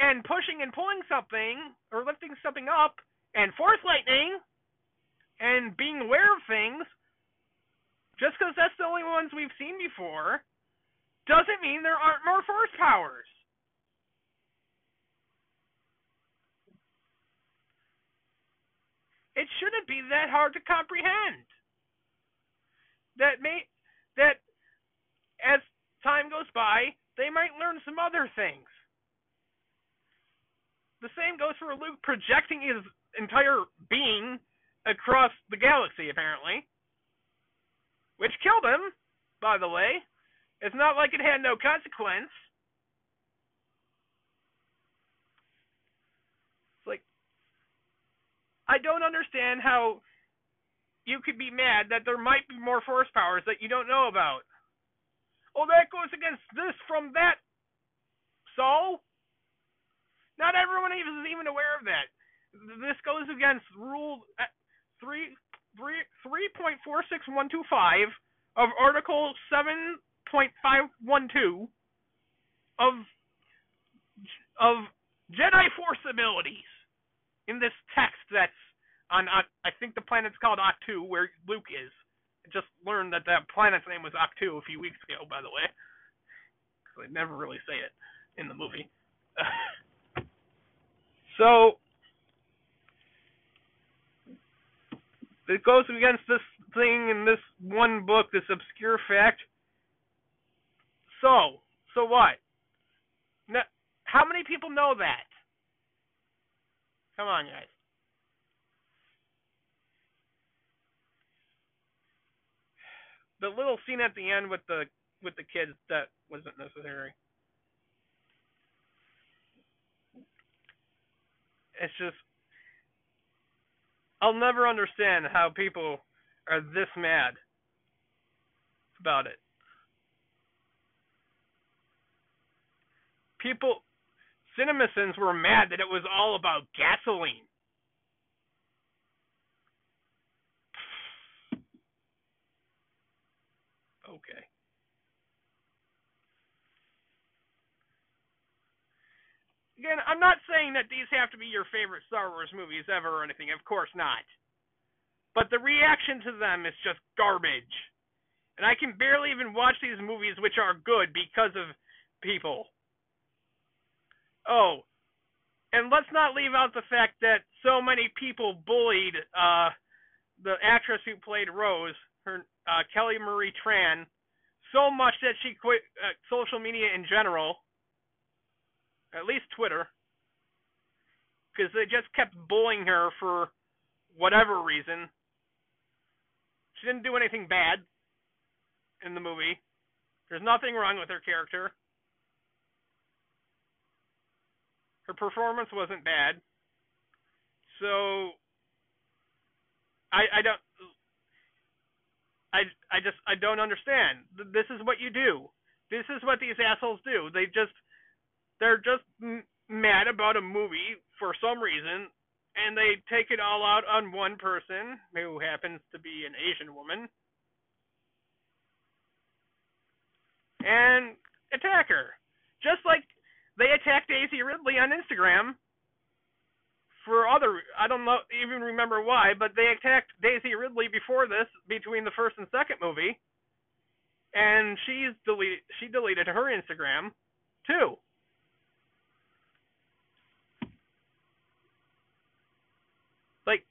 and pushing and pulling something or lifting something up and force lightning and being aware of things, just because that's the only ones we've seen before, doesn't mean there aren't more force powers. It shouldn't be that hard to comprehend. That may that as time goes by, they might learn some other things. The same goes for Luke projecting his entire being across the galaxy, apparently. Which killed him, by the way. It's not like it had no consequence. It's like, I don't understand how you could be mad that there might be more force powers that you don't know about. Oh, that goes against this from that. So? Not everyone is even aware of that this goes against rule uh, three three three point four six one two five of Article seven point five one two of of Jedi Force abilities in this text that's on uh, I think the planet's called Ahch-To, where Luke is. I just learned that that planet's name was Ahch-To a few weeks ago, by the way, because they never really say it in the movie. <laughs> so it goes against this thing in this one book, this obscure fact. So, so what? Now, how many people know that? Come on, guys. The little scene at the end with the with the kids that wasn't necessary. It's just I'll never understand how people are this mad about it. People, CinemaSins were mad that it was all about gasoline. Okay. Again, I'm not saying that these have to be your favorite Star Wars movies ever or anything. Of course not. But the reaction to them is just garbage. And I can barely even watch these movies, which are good, because of people. Oh, and let's not leave out the fact that so many people bullied uh, the actress who played Rose, her uh, Kelly Marie Tran, so much that she quit uh, social media in general, at least Twitter, because they just kept bullying her for whatever reason. She didn't do anything bad in the movie. There's nothing wrong with her character. Her performance wasn't bad. So I I don't I I just I don't understand. This is what you do. This is what these assholes do. They just they're just mad about a movie for some reason and they take it all out on one person who happens to be an Asian woman and attack her. Just like they attacked Daisy Ridley on Instagram for other I don't know even remember why, but they attacked Daisy Ridley before this between the first and second movie. And she's deleted she deleted her Instagram too. Like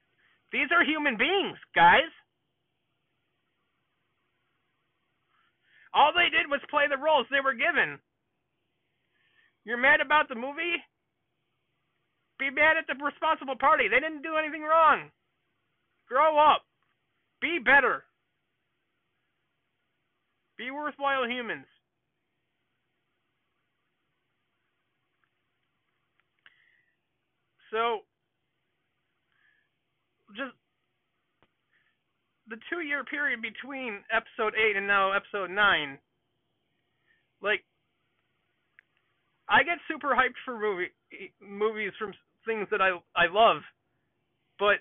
these are human beings, guys. All they did was play the roles they were given. You're mad about the movie? Be mad at the responsible party. They didn't do anything wrong. Grow up. Be better. Be worthwhile humans. So, just the two year period between episode 8 and now episode 9, like, I get super hyped for movie movies from things that I I love, but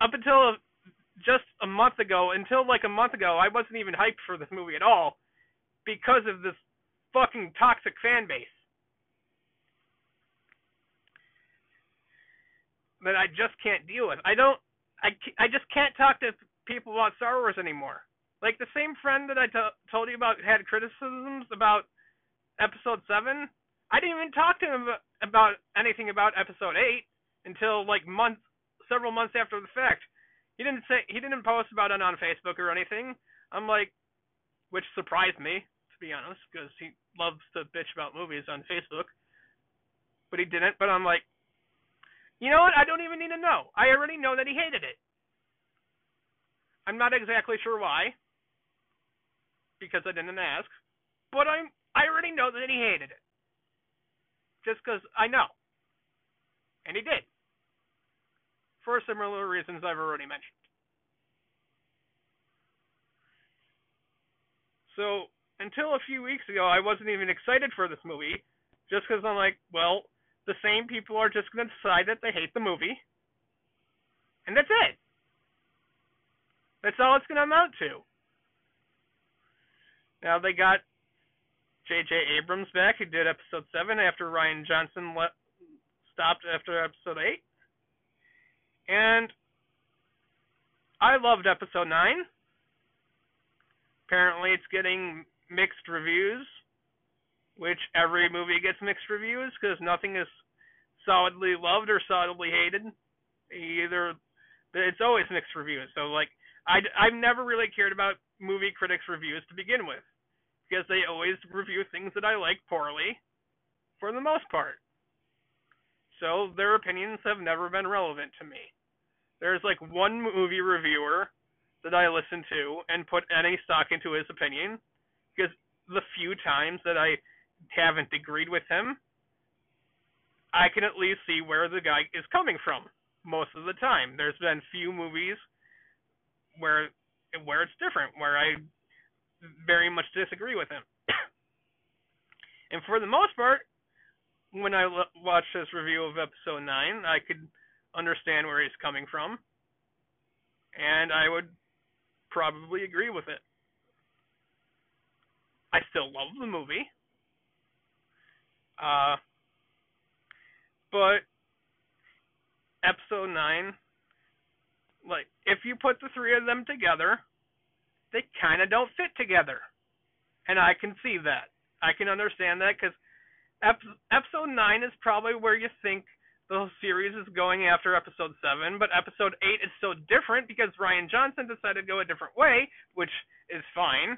up until just a month ago, until like a month ago, I wasn't even hyped for this movie at all because of this fucking toxic fan base that I just can't deal with. I don't I, I just can't talk to people about Star Wars anymore. Like the same friend that I t- told you about had criticisms about Episode Seven. I didn't even talk to him about anything about Episode Eight until like months, several months after the fact. He didn't say he didn't post about it on Facebook or anything. I'm like, which surprised me to be honest, because he loves to bitch about movies on Facebook. But he didn't. But I'm like, you know what? I don't even need to know. I already know that he hated it. I'm not exactly sure why, because I didn't ask, but I'm I already know that he hated it. Just because I know. And he did. For similar reasons I've already mentioned. So, until a few weeks ago, I wasn't even excited for this movie, just because I'm like, well, the same people are just going to decide that they hate the movie. And that's it. That's all it's going to amount to. Now they got J.J. Abrams back, who did episode 7 after Rian Johnson le- stopped after episode 8. And I loved episode 9. Apparently it's getting mixed reviews which every movie gets mixed reviews because nothing is solidly loved or solidly hated. Either it's always mixed reviews. So like I I've never really cared about movie critics reviews to begin with because they always review things that I like poorly for the most part. So their opinions have never been relevant to me. There's like one movie reviewer that I listen to and put any stock into his opinion because the few times that I haven't agreed with him, I can at least see where the guy is coming from most of the time. There's been few movies where where it's different, where I very much disagree with him. <coughs> and for the most part, when I l- watched this review of episode 9, I could understand where he's coming from. And I would probably agree with it. I still love the movie. Uh, but episode nine, like if you put the three of them together, they kind of don't fit together, and I can see that. I can understand that because ep- episode nine is probably where you think the series is going after episode 7, but episode 8 is so different because Rian Johnson decided to go a different way, which is fine.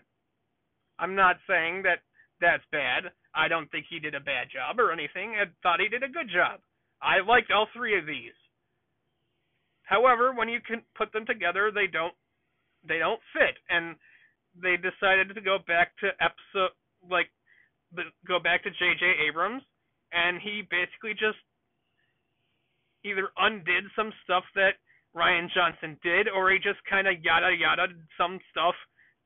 I'm not saying that that's bad. I don't think he did a bad job or anything. I thought he did a good job. I liked all three of these. However, when you can put them together, they don't they don't fit, and they decided to go back to episode like go back to J.J. Abrams, and he basically just either undid some stuff that Rian Johnson did, or he just kind of yada yada some stuff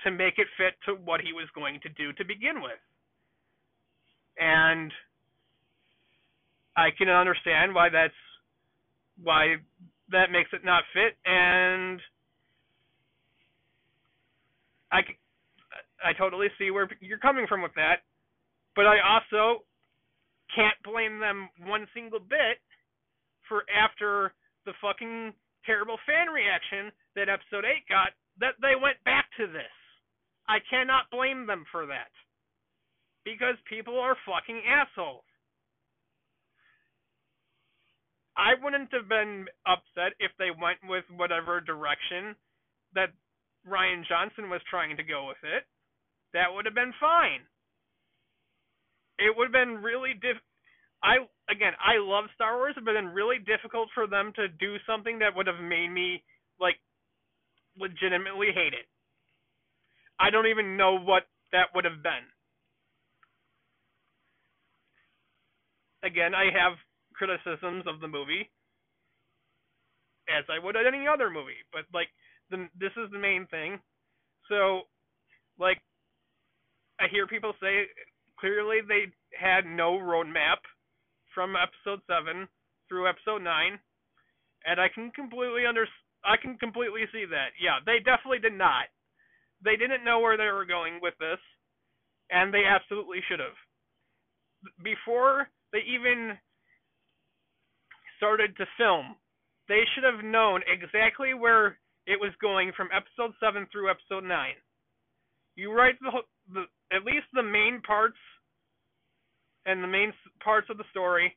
to make it fit to what he was going to do to begin with. And I can understand why that's why that makes it not fit, and I I totally see where you're coming from with that, but I also can't blame them one single bit for after the fucking terrible fan reaction that episode 8 got that they went back to this. I cannot blame them for that. Because people are fucking assholes. I wouldn't have been upset if they went with whatever direction that Rian Johnson was trying to go with it. That would have been fine. It would have been really diff I again, I love Star Wars, but then really difficult for them to do something that would have made me like legitimately hate it. I don't even know what that would have been. Again, I have criticisms of the movie as I would any other movie, but like the this is the main thing. So like I hear people say clearly they had no roadmap from episode seven through episode nine, and I can completely under I can completely see that. Yeah, they definitely did not. They didn't know where they were going with this, and they absolutely should have. Before they even started to film, they should have known exactly where it was going from episode seven through episode nine. You write the, at least the main parts and the main parts of the story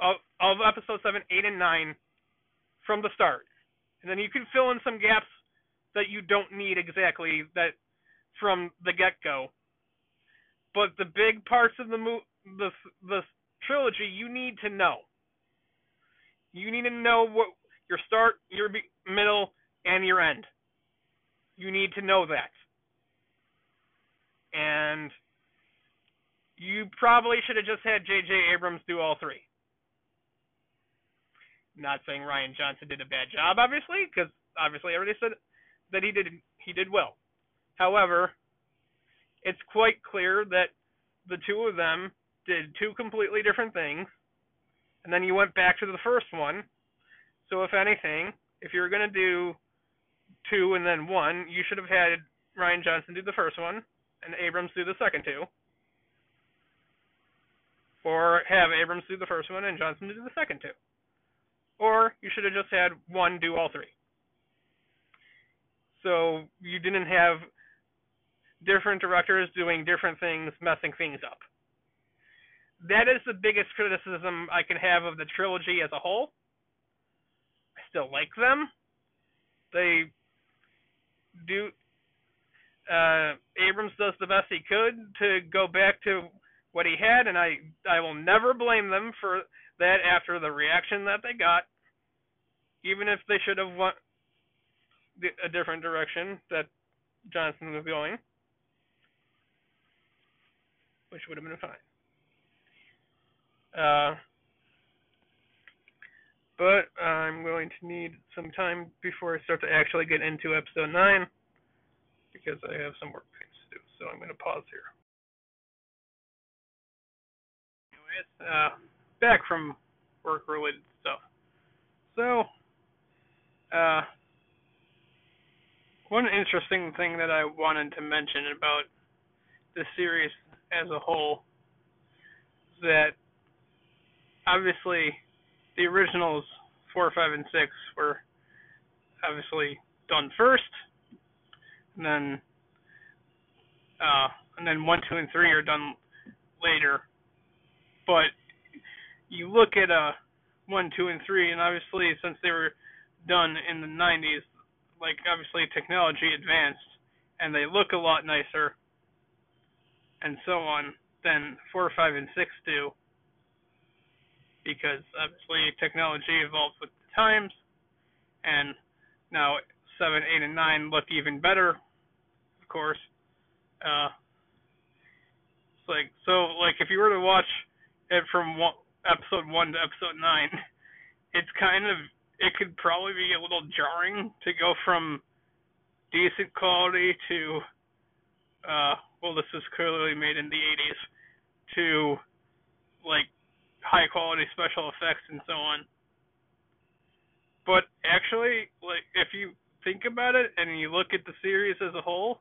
of, of episode 7, 8, and 9 from the start. And then you can fill in some gaps that you don't need exactly that from the get go. But the big parts of the mo- the the trilogy you need to know. You need to know what your start, your middle, and your end. You need to know that. And you probably should have just had J.J. Abrams do all three. Not saying Rian Johnson did a bad job, obviously, because obviously everybody said that he did he did well. However, it's quite clear that the two of them did two completely different things, and then you went back to the first one. So if anything, if you're gonna do two and then one, you should have had Rian Johnson do the first one and Abrams do the second two or have Abrams do the first one and Johnson do the second two. Or you should have just had one do all three. So you didn't have different directors doing different things, messing things up. That is the biggest criticism I can have of the trilogy as a whole. I still like them. They do. Uh, Abrams does the best he could to go back to what he had, and I I will never blame them for that after the reaction that they got. Even if they should have went a different direction that Johnson was going, which would have been fine. Uh, but I'm going to need some time before I start to actually get into episode 9 because I have some work things to do. So I'm going to pause here. uh, back from work related stuff. So, uh, one interesting thing that I wanted to mention about the series as a whole is that obviously the originals four, five, and six were obviously done first, and then uh, and then one, two, and three are done later. But you look at uh one, two, and three, and obviously since they were done in the 90s, like obviously technology advanced, and they look a lot nicer, and so on than four, five, and six do, because obviously technology evolves with the times, and now seven, eight, and nine look even better, of course. Uh, it's like so, like if you were to watch it from one, episode one to episode nine, <laughs> it's kind of it could probably be a little jarring to go from decent quality to uh well this was clearly made in the 80s to like high quality special effects and so on. But actually like if you think about it and you look at the series as a whole,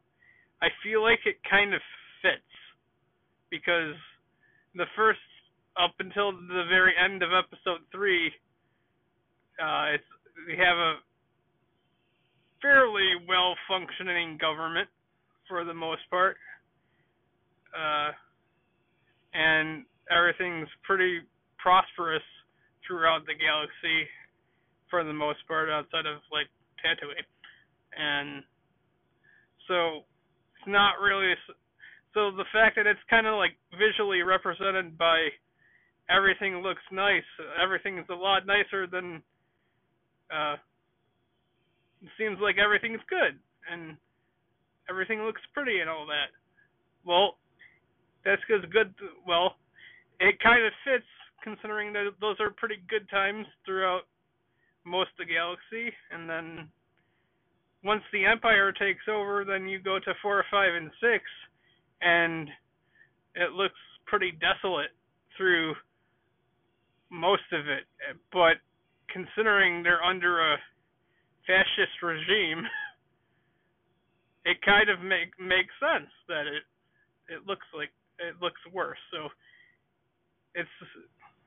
I feel like it kind of fits because the first up until the very end of episode 3 uh it's we have a fairly well functioning government for the most part. Uh, and everything's pretty prosperous throughout the galaxy for the most part outside of like Tatooine. And so it's not really so the fact that it's kind of like visually represented by everything looks nice, everything's a lot nicer than uh it seems like everything's good and everything looks pretty and all that. Well, that's because good. Well, it kind of fits considering that those are pretty good times throughout most of the galaxy, and then once the Empire takes over, then you go to four, five, and six, and it looks pretty desolate through most of it. But considering they're under a fascist regime, <laughs> it kind of make makes sense that it it looks like it looks worse. So it's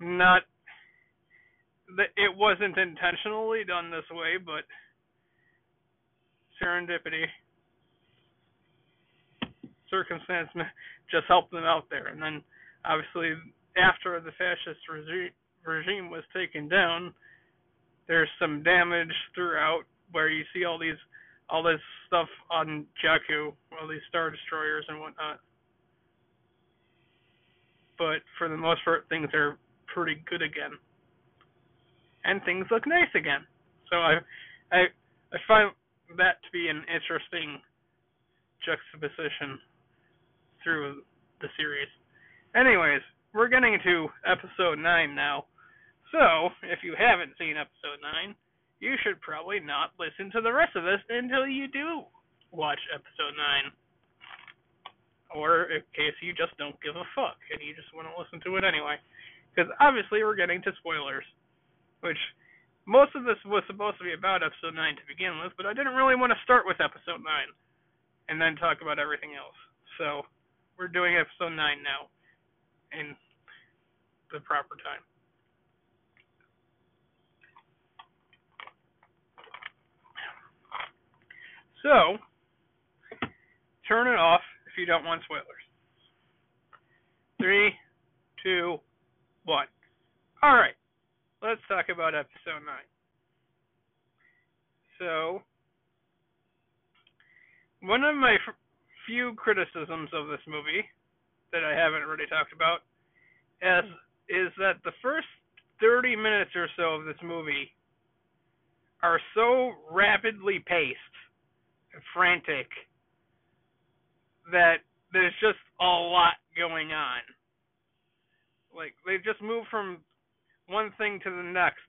not that it wasn't intentionally done this way, but serendipity, circumstance just helped them out there. And then obviously after the fascist regime regime was taken down, there's some damage throughout where you see all these all this stuff on Jakku, all these star destroyers and whatnot. But for the most part, things are pretty good again, and things look nice again. So I, I, I find that to be an interesting juxtaposition through the series. Anyways, we're getting to episode nine now. So, if you haven't seen episode 9, you should probably not listen to the rest of this until you do watch episode 9. Or in case you just don't give a fuck and you just want to listen to it anyway. Because obviously we're getting to spoilers. Which, most of this was supposed to be about episode 9 to begin with, but I didn't really want to start with episode 9 and then talk about everything else. So, we're doing episode 9 now in the proper time. So, turn it off if you don't want spoilers. Three, two, one. All right, let's talk about episode nine. So, one of my few criticisms of this movie that I haven't really talked about is is that the first 30 minutes or so of this movie are so rapidly paced frantic that there's just a lot going on. Like they just move from one thing to the next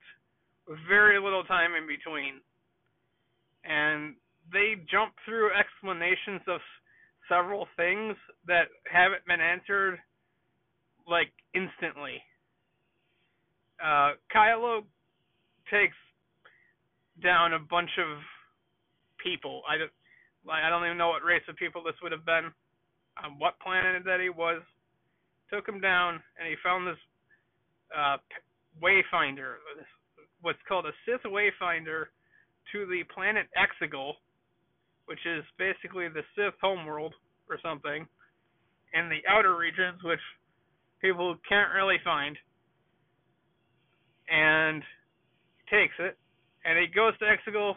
with very little time in between. And they jump through explanations of several things that haven't been answered like instantly. Uh, Kylo takes down a bunch of people. I don't, like, I don't even know what race of people this would have been, on what planet that he was. Took him down, and he found this uh, wayfinder, what's called a Sith wayfinder, to the planet Exegol, which is basically the Sith homeworld or something, in the outer regions, which people can't really find. and he takes it, and he goes to Exegol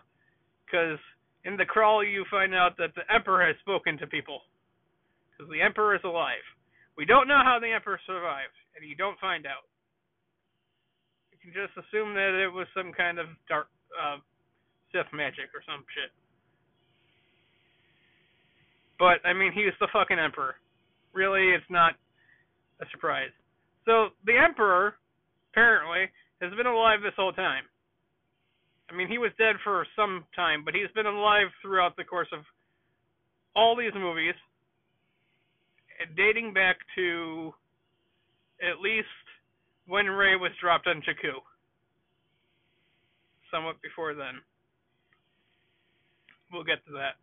because in the crawl you find out that the Emperor has spoken to people because the Emperor is alive. We don't know how the Emperor survived, and you don't find out. You can just assume that it was some kind of dark uh, Sith magic or some shit. But I mean, he's the fucking Emperor. Really, it's not a surprise. So the Emperor, apparently, has been alive this whole time. I mean, he was dead for some time, but he's been alive throughout the course of all these movies, dating back to at least when Rey was dropped on Jakku. Somewhat before then. We'll get to that.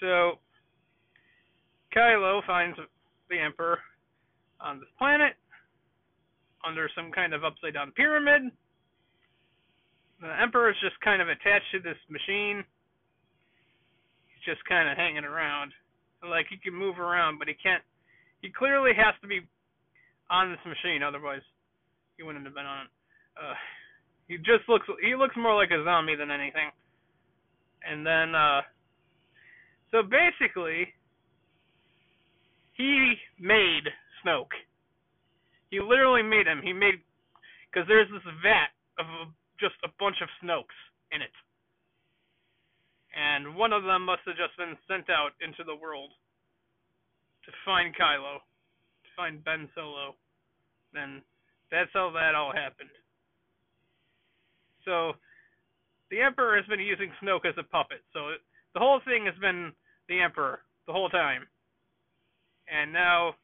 So, Kylo finds the Emperor on this planet under some kind of upside down pyramid. The Emperor is just kind of attached to this machine. He's just kind of hanging around. Like he can move around, but he can't. He clearly has to be on this machine, otherwise he wouldn't have been on it. Uh, he just looks. He looks more like a zombie than anything. And then, uh, so basically, he made Snoke. He literally made him. He made because there's this vat of just a bunch of Snokes in it, and one of them must have just been sent out into the world to find Kylo, find Ben Solo. Then that's how that all happened. So the Emperor has been using Snoke as a puppet. So the whole thing has been the Emperor the whole time. And now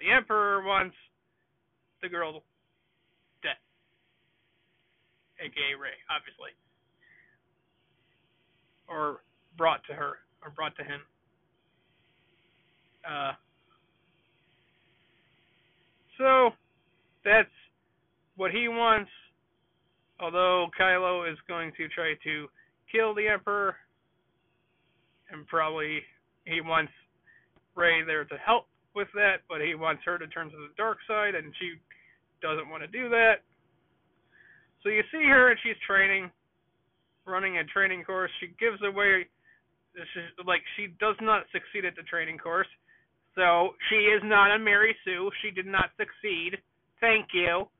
the Emperor wants the girl dead. AKA Rey, obviously. Or brought to her, or brought to him. Uh, so, that's what he wants. Although Kylo is going to try to kill the Emperor, and probably he wants Rey there to help with that, but he wants her to turn to the dark side, and she doesn't want to do that. So you see her, and she's training, running a training course. She gives away, this is, like she does not succeed at the training course. So she is not a Mary Sue. She did not succeed. Thank you.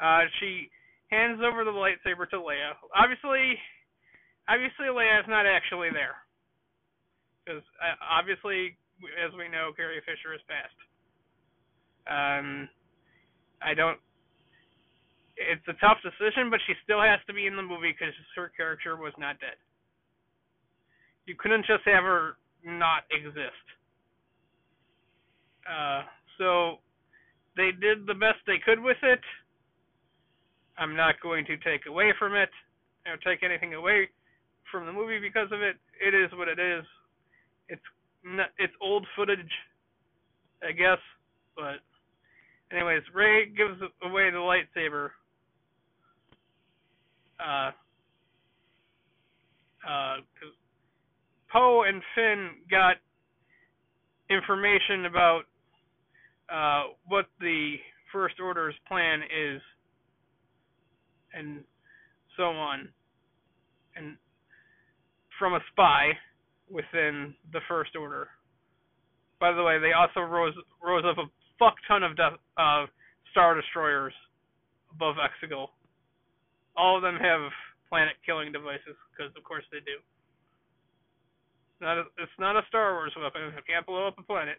Uh, she hands over the lightsaber to Leia. Obviously, obviously Leia is not actually there, because uh, obviously, as we know, Carrie Fisher is passed. Um, I don't. It's a tough decision, but she still has to be in the movie because her character was not dead. You couldn't just have her not exist. Uh, so they did the best they could with it. I'm not going to take away from it or take anything away from the movie because of it. It is what it is. It's not, it's old footage, I guess, but Anyways, Rey gives away the lightsaber. Uh, uh, Poe and Finn got information about uh, what the First Order's plan is, and so on, and from a spy within the First Order. By the way, they also rose rose up a fuck ton of de- uh, star destroyers above Exegol. All of them have planet killing devices because, of course, they do. Not a, it's not a Star Wars weapon. It can't blow up a planet.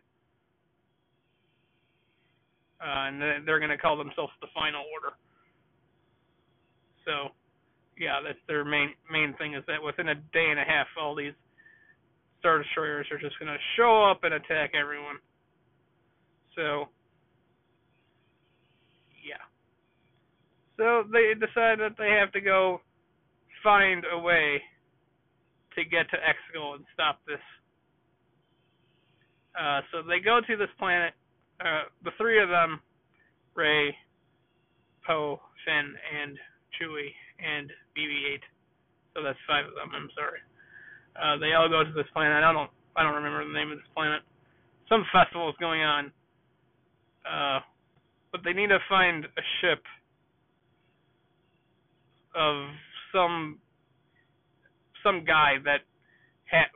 Uh, and they're going to call themselves the Final Order. So, yeah, that's their main main thing is that within a day and a half, all these Star Destroyers are just going to show up and attack everyone. So, yeah. So they decide that they have to go find a way to get to Exegol and stop this. Uh, so they go to this planet. Uh, the three of them, Rey, Poe, Finn, and Chewie, and BB-8. So that's five of them. I'm sorry. Uh, they all go to this planet. I don't. I don't remember the name of this planet. Some festival is going on uh, but they need to find a ship of some some guy that had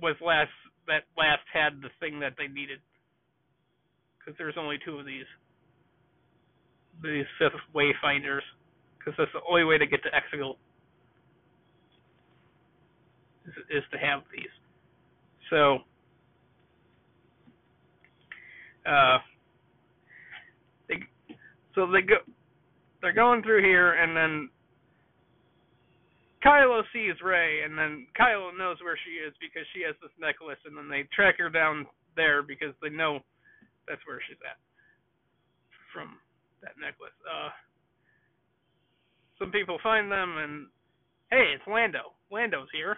was last that last had the thing that they needed because there's only two of these these Sith wayfinders because that's the only way to get to Exegol is, is to have these. So uh, they so they go they're going through here and then Kylo sees Rey and then Kylo knows where she is because she has this necklace and then they track her down there because they know that's where she's at from that necklace. Uh some people find them and hey, it's Lando. Lando's here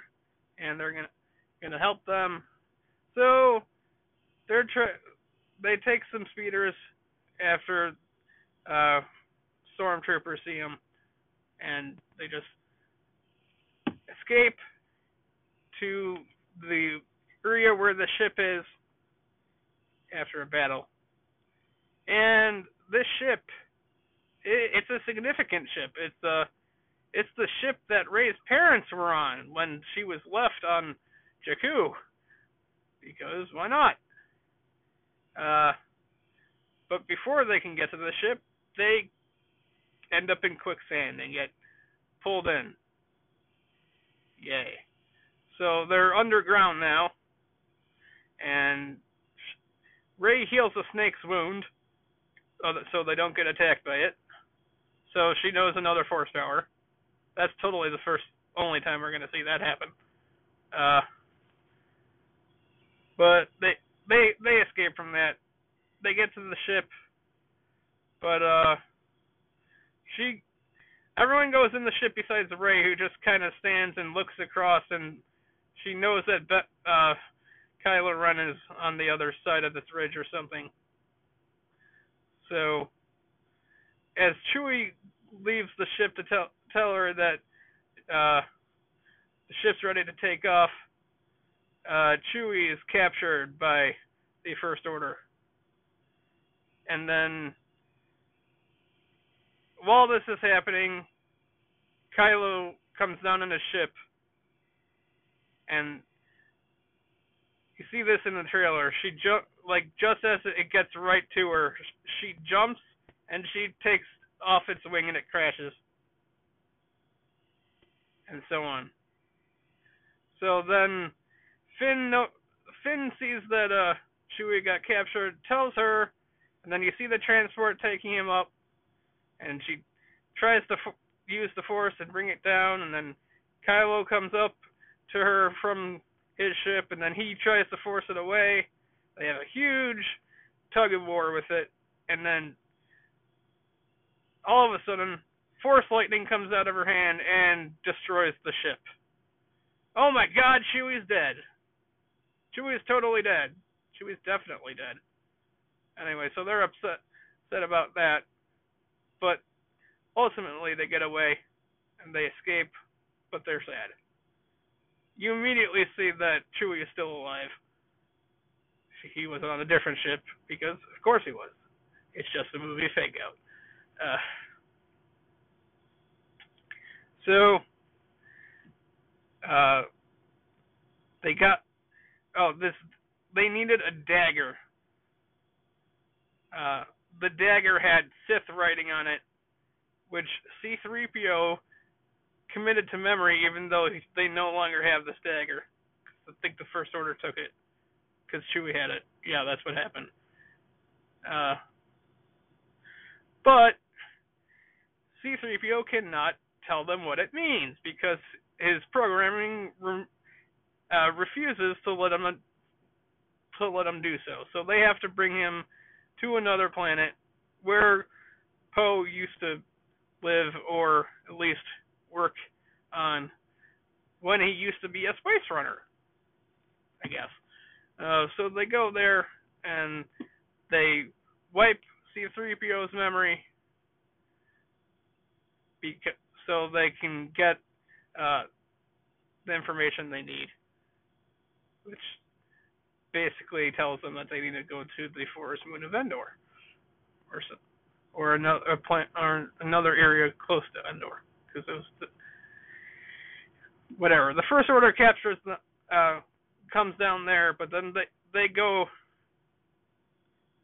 and they're gonna gonna help them. So they're tra- they take some speeders after uh, stormtroopers see them, and they just escape to the area where the ship is after a battle. And this ship, it, it's a significant ship. It's the it's the ship that Rey's parents were on when she was left on Jakku. Because why not? Uh, but before they can get to the ship, they end up in quicksand and get pulled in. Yay. So they're underground now, and Rey heals the snake's wound so they don't get attacked by it. So she knows another force power. That's totally the first, only time we're going to see that happen. Uh, but they they they escape from that. They get to the ship, but uh, she everyone goes in the ship besides Rey, who just kind of stands and looks across, and she knows that Be- uh, Kylo Ren is on the other side of this ridge or something. So, as Chewie leaves the ship to tell tell her that uh, the ship's ready to take off, uh, Chewie is captured by the First Order. And then, while this is happening, Kylo comes down in a ship, and you see this in the trailer. She ju- like just as it gets right to her, she jumps and she takes off its wing and it crashes, and so on. So then Finn no, Finn sees that uh Chewie got captured, tells her, and then you see the transport taking him up, and she tries to use the Force and bring it down, and then Kylo comes up to her from his ship, and then he tries to force it away. They have a huge tug of war with it, and then all of a sudden, Force lightning comes out of her hand and destroys the ship. Oh my God, Chewie's dead. Chewie's totally dead. Chewie's definitely dead. Anyway, so they're upset, upset about that, but ultimately they get away and they escape, but they're sad. You immediately see that Chewie is still alive. He was on a different ship because, of course, he was. It's just a movie fake out. Uh, so, uh, they got oh this they needed a dagger. Uh, the dagger had Sith writing on it, which C3PO committed to memory, even though they no longer have this dagger. I think the First Order took it because Chewie had it. Yeah, that's what happened. Uh, but C3PO cannot tell them what it means because his programming uh, refuses to let him to let him do so. So they have to bring him to another planet where Poe used to live, or at least work on when he used to be a spice runner. I guess. Uh, so they go there and they wipe C3PO's memory so they can get uh, the information they need which basically tells them that they need to go to the forest moon of Endor, or so, or another plant or another area close to Endor. Because it was the, whatever. The First Order captures the uh, comes down there, but then they they go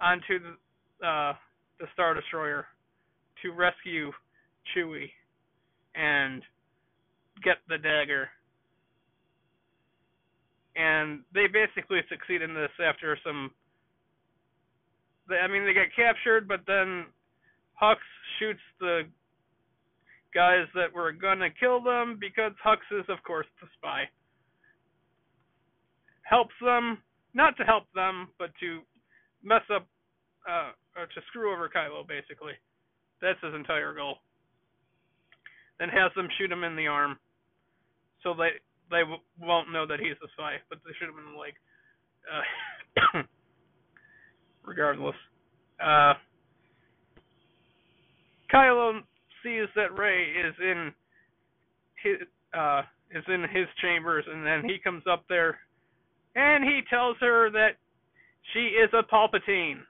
onto the uh, the Star Destroyer to rescue Chewie and get the dagger. And they basically succeed in this after some. They, I mean, they get captured, but then Hux shoots the guys that were gonna kill them because Hux is, of course, the spy. Helps them, not to help them, but to mess up, uh, or to screw over Kylo, basically. That's his entire goal. Then has them shoot him in the arm, so they they w- won't know that he's the spy, but they shoot him in the leg. Uh, <coughs> regardless, uh, Kylo sees that Rey is in his uh, is in his chambers, and then he comes up there, and he tells her that she is a Palpatine,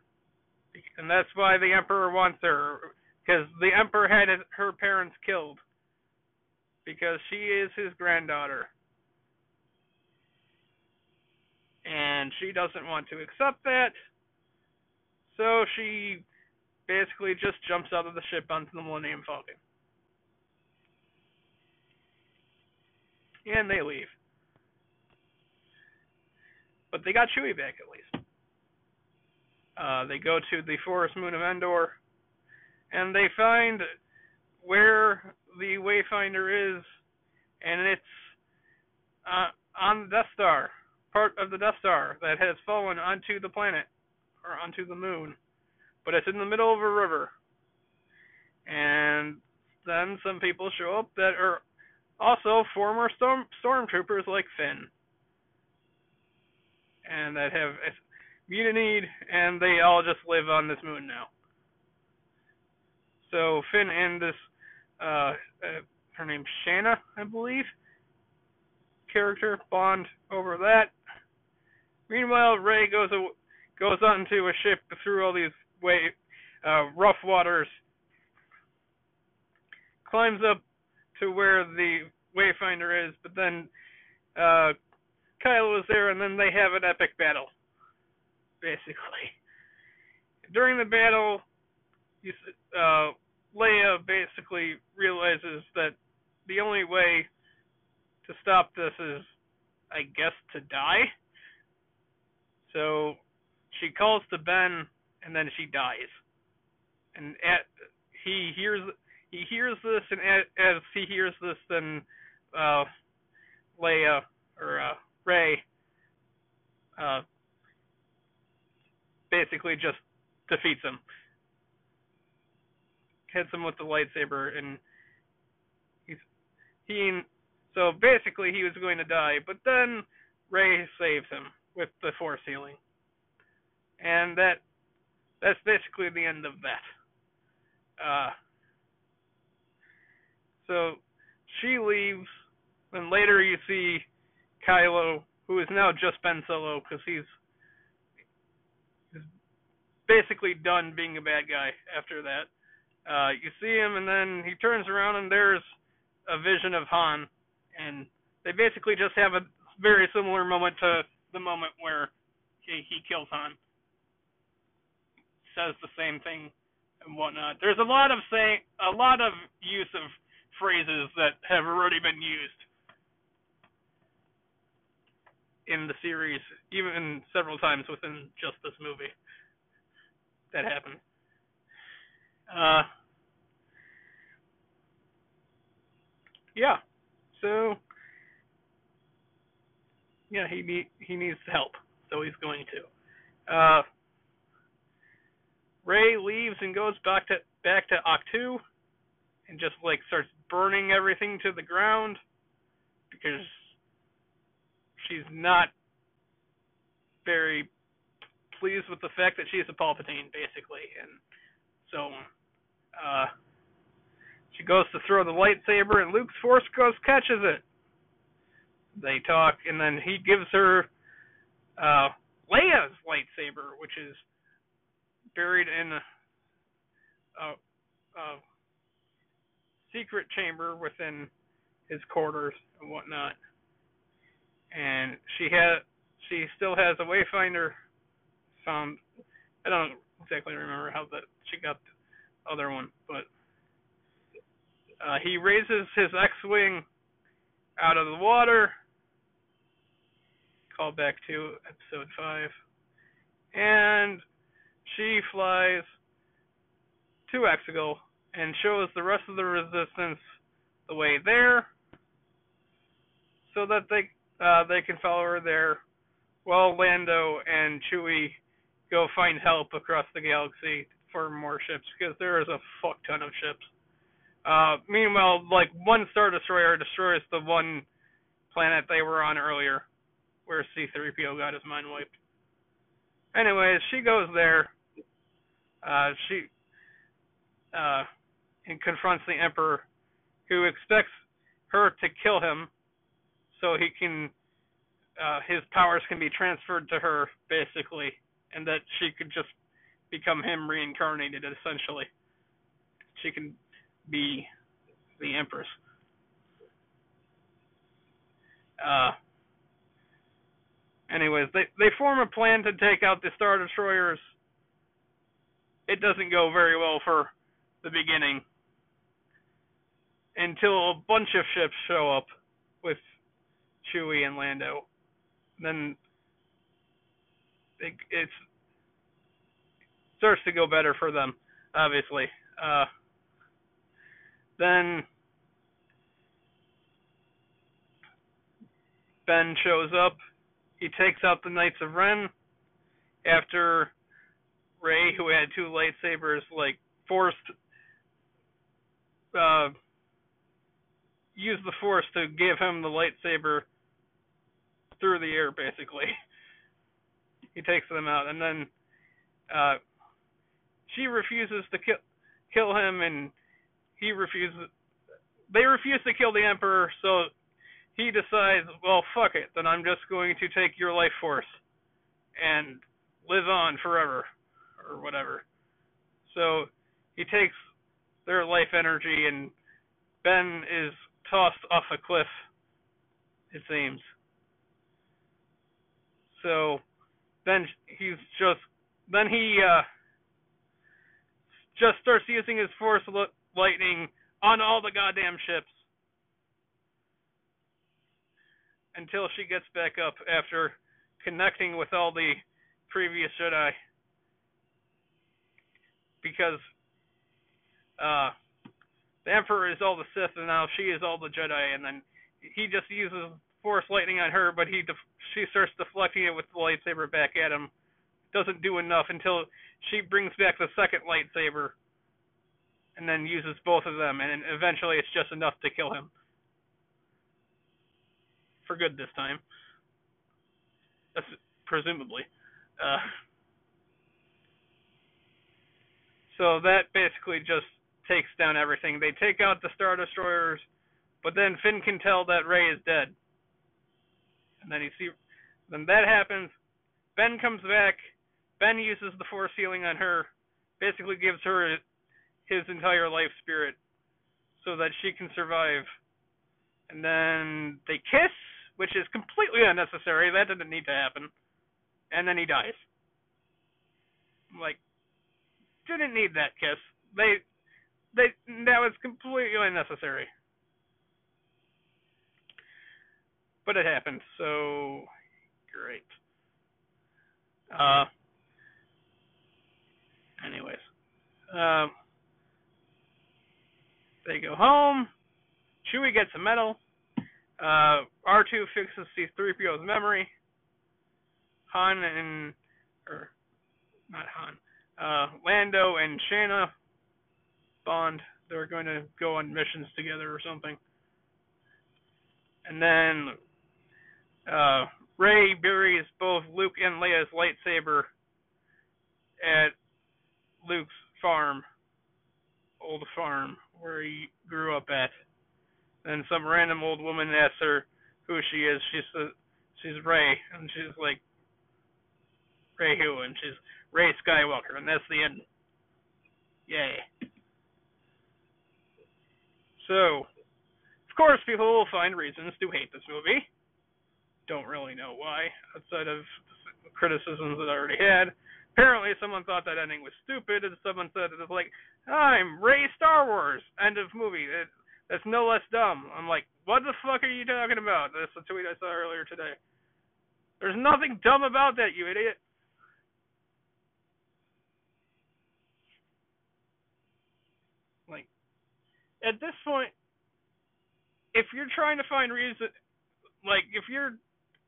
and that's why the Emperor wants her, because the Emperor had his, her parents killed, because she is his granddaughter. And she doesn't want to accept that, so she basically just jumps out of the ship onto the Millennium Falcon. And they leave. But they got Chewie back at least. Uh, they go to the forest moon of Endor, and they find where the Wayfinder is, and it's uh, on the Death Star, part of the Death Star that has fallen onto the planet, or onto the moon but it's in the middle of a river. And then some people show up that are also former storm stormtroopers like Finn, and that have mutinied, and they all just live on this moon now. So Finn and this, uh, uh, her name's Shanna, I believe, character bond over that. Meanwhile, Rey goes goes onto a ship through all these way uh, rough waters, climbs up to where the Wayfinder is, but then uh, Kylo is there, and then they have an epic battle, basically. During the battle, you, uh, Leia basically realizes that the only way to stop this is, I guess, to die. So she calls to Ben and then she dies. And at, he hears he hears this, and as, as he hears this, then uh, Leia or uh, Rey uh, basically just defeats him, hits him with the lightsaber, and he's he. So basically, he was going to die, but then Rey saves him with the force healing, and that that's basically the end of that. Uh, so she leaves, and later you see Kylo, who is now just Ben Solo because he's, he's basically done being a bad guy after that. Uh, you see him, and then he turns around, and there's a vision of Han, and they basically just have a very similar moment to the moment where he, he kills Han says the same thing and whatnot. There's a lot of saying, a lot of use of phrases that have already been used in the series, even several times within just this movie. That happened. Uh, yeah. So, yeah, he need, he needs help, so he's going to. Uh, Rey leaves and goes back to back to Ahch-To and just like starts burning everything to the ground because she's not very pleased with the fact that she's a Palpatine basically and so uh she goes to throw the lightsaber and Luke's force ghost catches it. They talk and then he gives her uh Leia's lightsaber, which is buried in a, a, a secret chamber within his quarters and whatnot. And she had she still has a wayfinder found I don't exactly remember how that she got the other one, but uh, he raises his X-wing out of the water. Call back to episode five, and she flies to Exegol and shows the rest of the resistance the way there, so that they uh, they can follow her there, while Lando and Chewie go find help across the galaxy for more ships because there is a fuck ton of ships. Uh, meanwhile, like one star destroyer destroys the one planet they were on earlier, where C-3PO got his mind wiped. Anyways, she goes there. Uh, she uh, and confronts the Emperor, who expects her to kill him, so he can uh, his powers can be transferred to her, basically, and that she could just become him reincarnated, essentially. She can be the Empress. Uh, anyways, they they form a plan to take out the Star Destroyers. It doesn't go very well for the beginning until a bunch of ships show up with Chewie and Lando. Then it it's starts to go better for them, obviously. Uh, then Ben shows up. He takes out the Knights of Ren after Rey, who had two lightsabers, like forced uh, use the Force to give him the lightsaber through the air, basically. <laughs> he takes them out, and then uh, she refuses to kill kill him, and he refuses. They refuse to kill the Emperor, so he decides, well, fuck it, then I'm just going to take your life force and live on forever, or whatever. So he takes their life energy, and Ben is tossed off a cliff, it seems. So then he's just then he uh just starts using his force lightning on all the goddamn ships until she gets back up after connecting with all the previous Jedi because uh the Emperor is all the Sith and now she is all the Jedi and then he just uses force lightning on her but he def- she starts deflecting it with the lightsaber back at him doesn't do enough until she brings back the second lightsaber and then uses both of them, and eventually it's just enough to kill him. For good this time. That's presumably. Uh, so that basically just takes down everything. They take out the Star Destroyers, but then Finn can tell that Rey is dead. And then he see then that happens. Ben comes back Ben uses the force healing on her, basically gives her his entire life spirit so that she can survive. And then they kiss, which is completely unnecessary. That didn't need to happen. And then he dies. Like, didn't need that kiss. They, they, that was completely unnecessary. But it happened, so great. Uh, anyways, um, they go home. Chewie gets a medal. Uh, R2 fixes C-3PO's memory. Han and, or not Han, uh, Lando and Jannah bond. They're going to go on missions together or something. And then uh, Rey buries both Luke and Leia's lightsaber at Luke's farm, old farm, where he grew up at. Then some random old woman asks her who she is. She says she's Rey, and she's like, Rey who? And she's Rey Skywalker, and that's the end. Yay. So, of course, people will find reasons to hate this movie. Don't really know why, outside of criticisms that I already had. Apparently, someone thought that ending was stupid, and someone said it was like, "I'm Rey Star Wars." End of movie. It, that's no less dumb. I'm like, what the fuck are you talking about? That's a tweet I saw earlier today. There's nothing dumb about that, you idiot. Like, at this point, if you're trying to find reason, like, if you're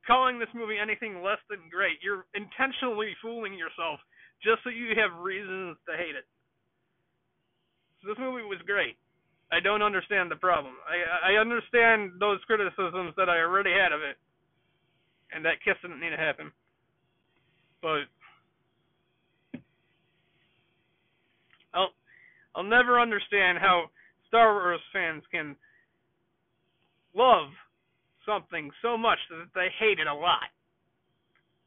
calling this movie anything less than great, you're intentionally fooling yourself just so you have reasons to hate it. So this movie was great. I don't understand the problem. I I understand those criticisms that I already had of it, and that kiss didn't need to happen. But I'll I'll never understand how Star Wars fans can love something so much that they hate it a lot,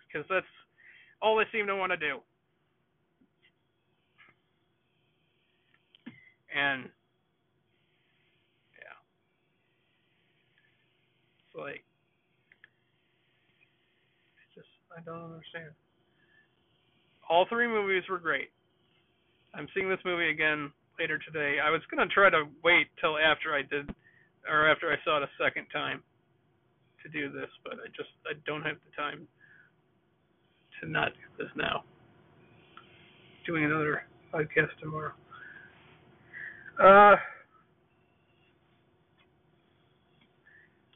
because that's all they seem to want to do. And yeah. It's like it's just I don't understand. All three movies were great. I'm seeing this movie again later today. I was gonna try to wait till after I did or after I saw it a second time to do this, but I just I don't have the time to not do this now. Doing another podcast tomorrow. Uh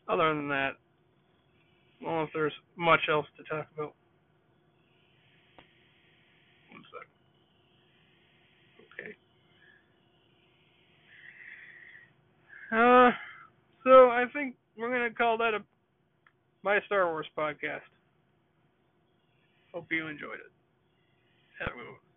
other than that, I don't know if there's much else to talk about. One sec. Okay. Uh, so I think we're gonna call that a my Star Wars podcast. Hope you enjoyed it. Have a good one.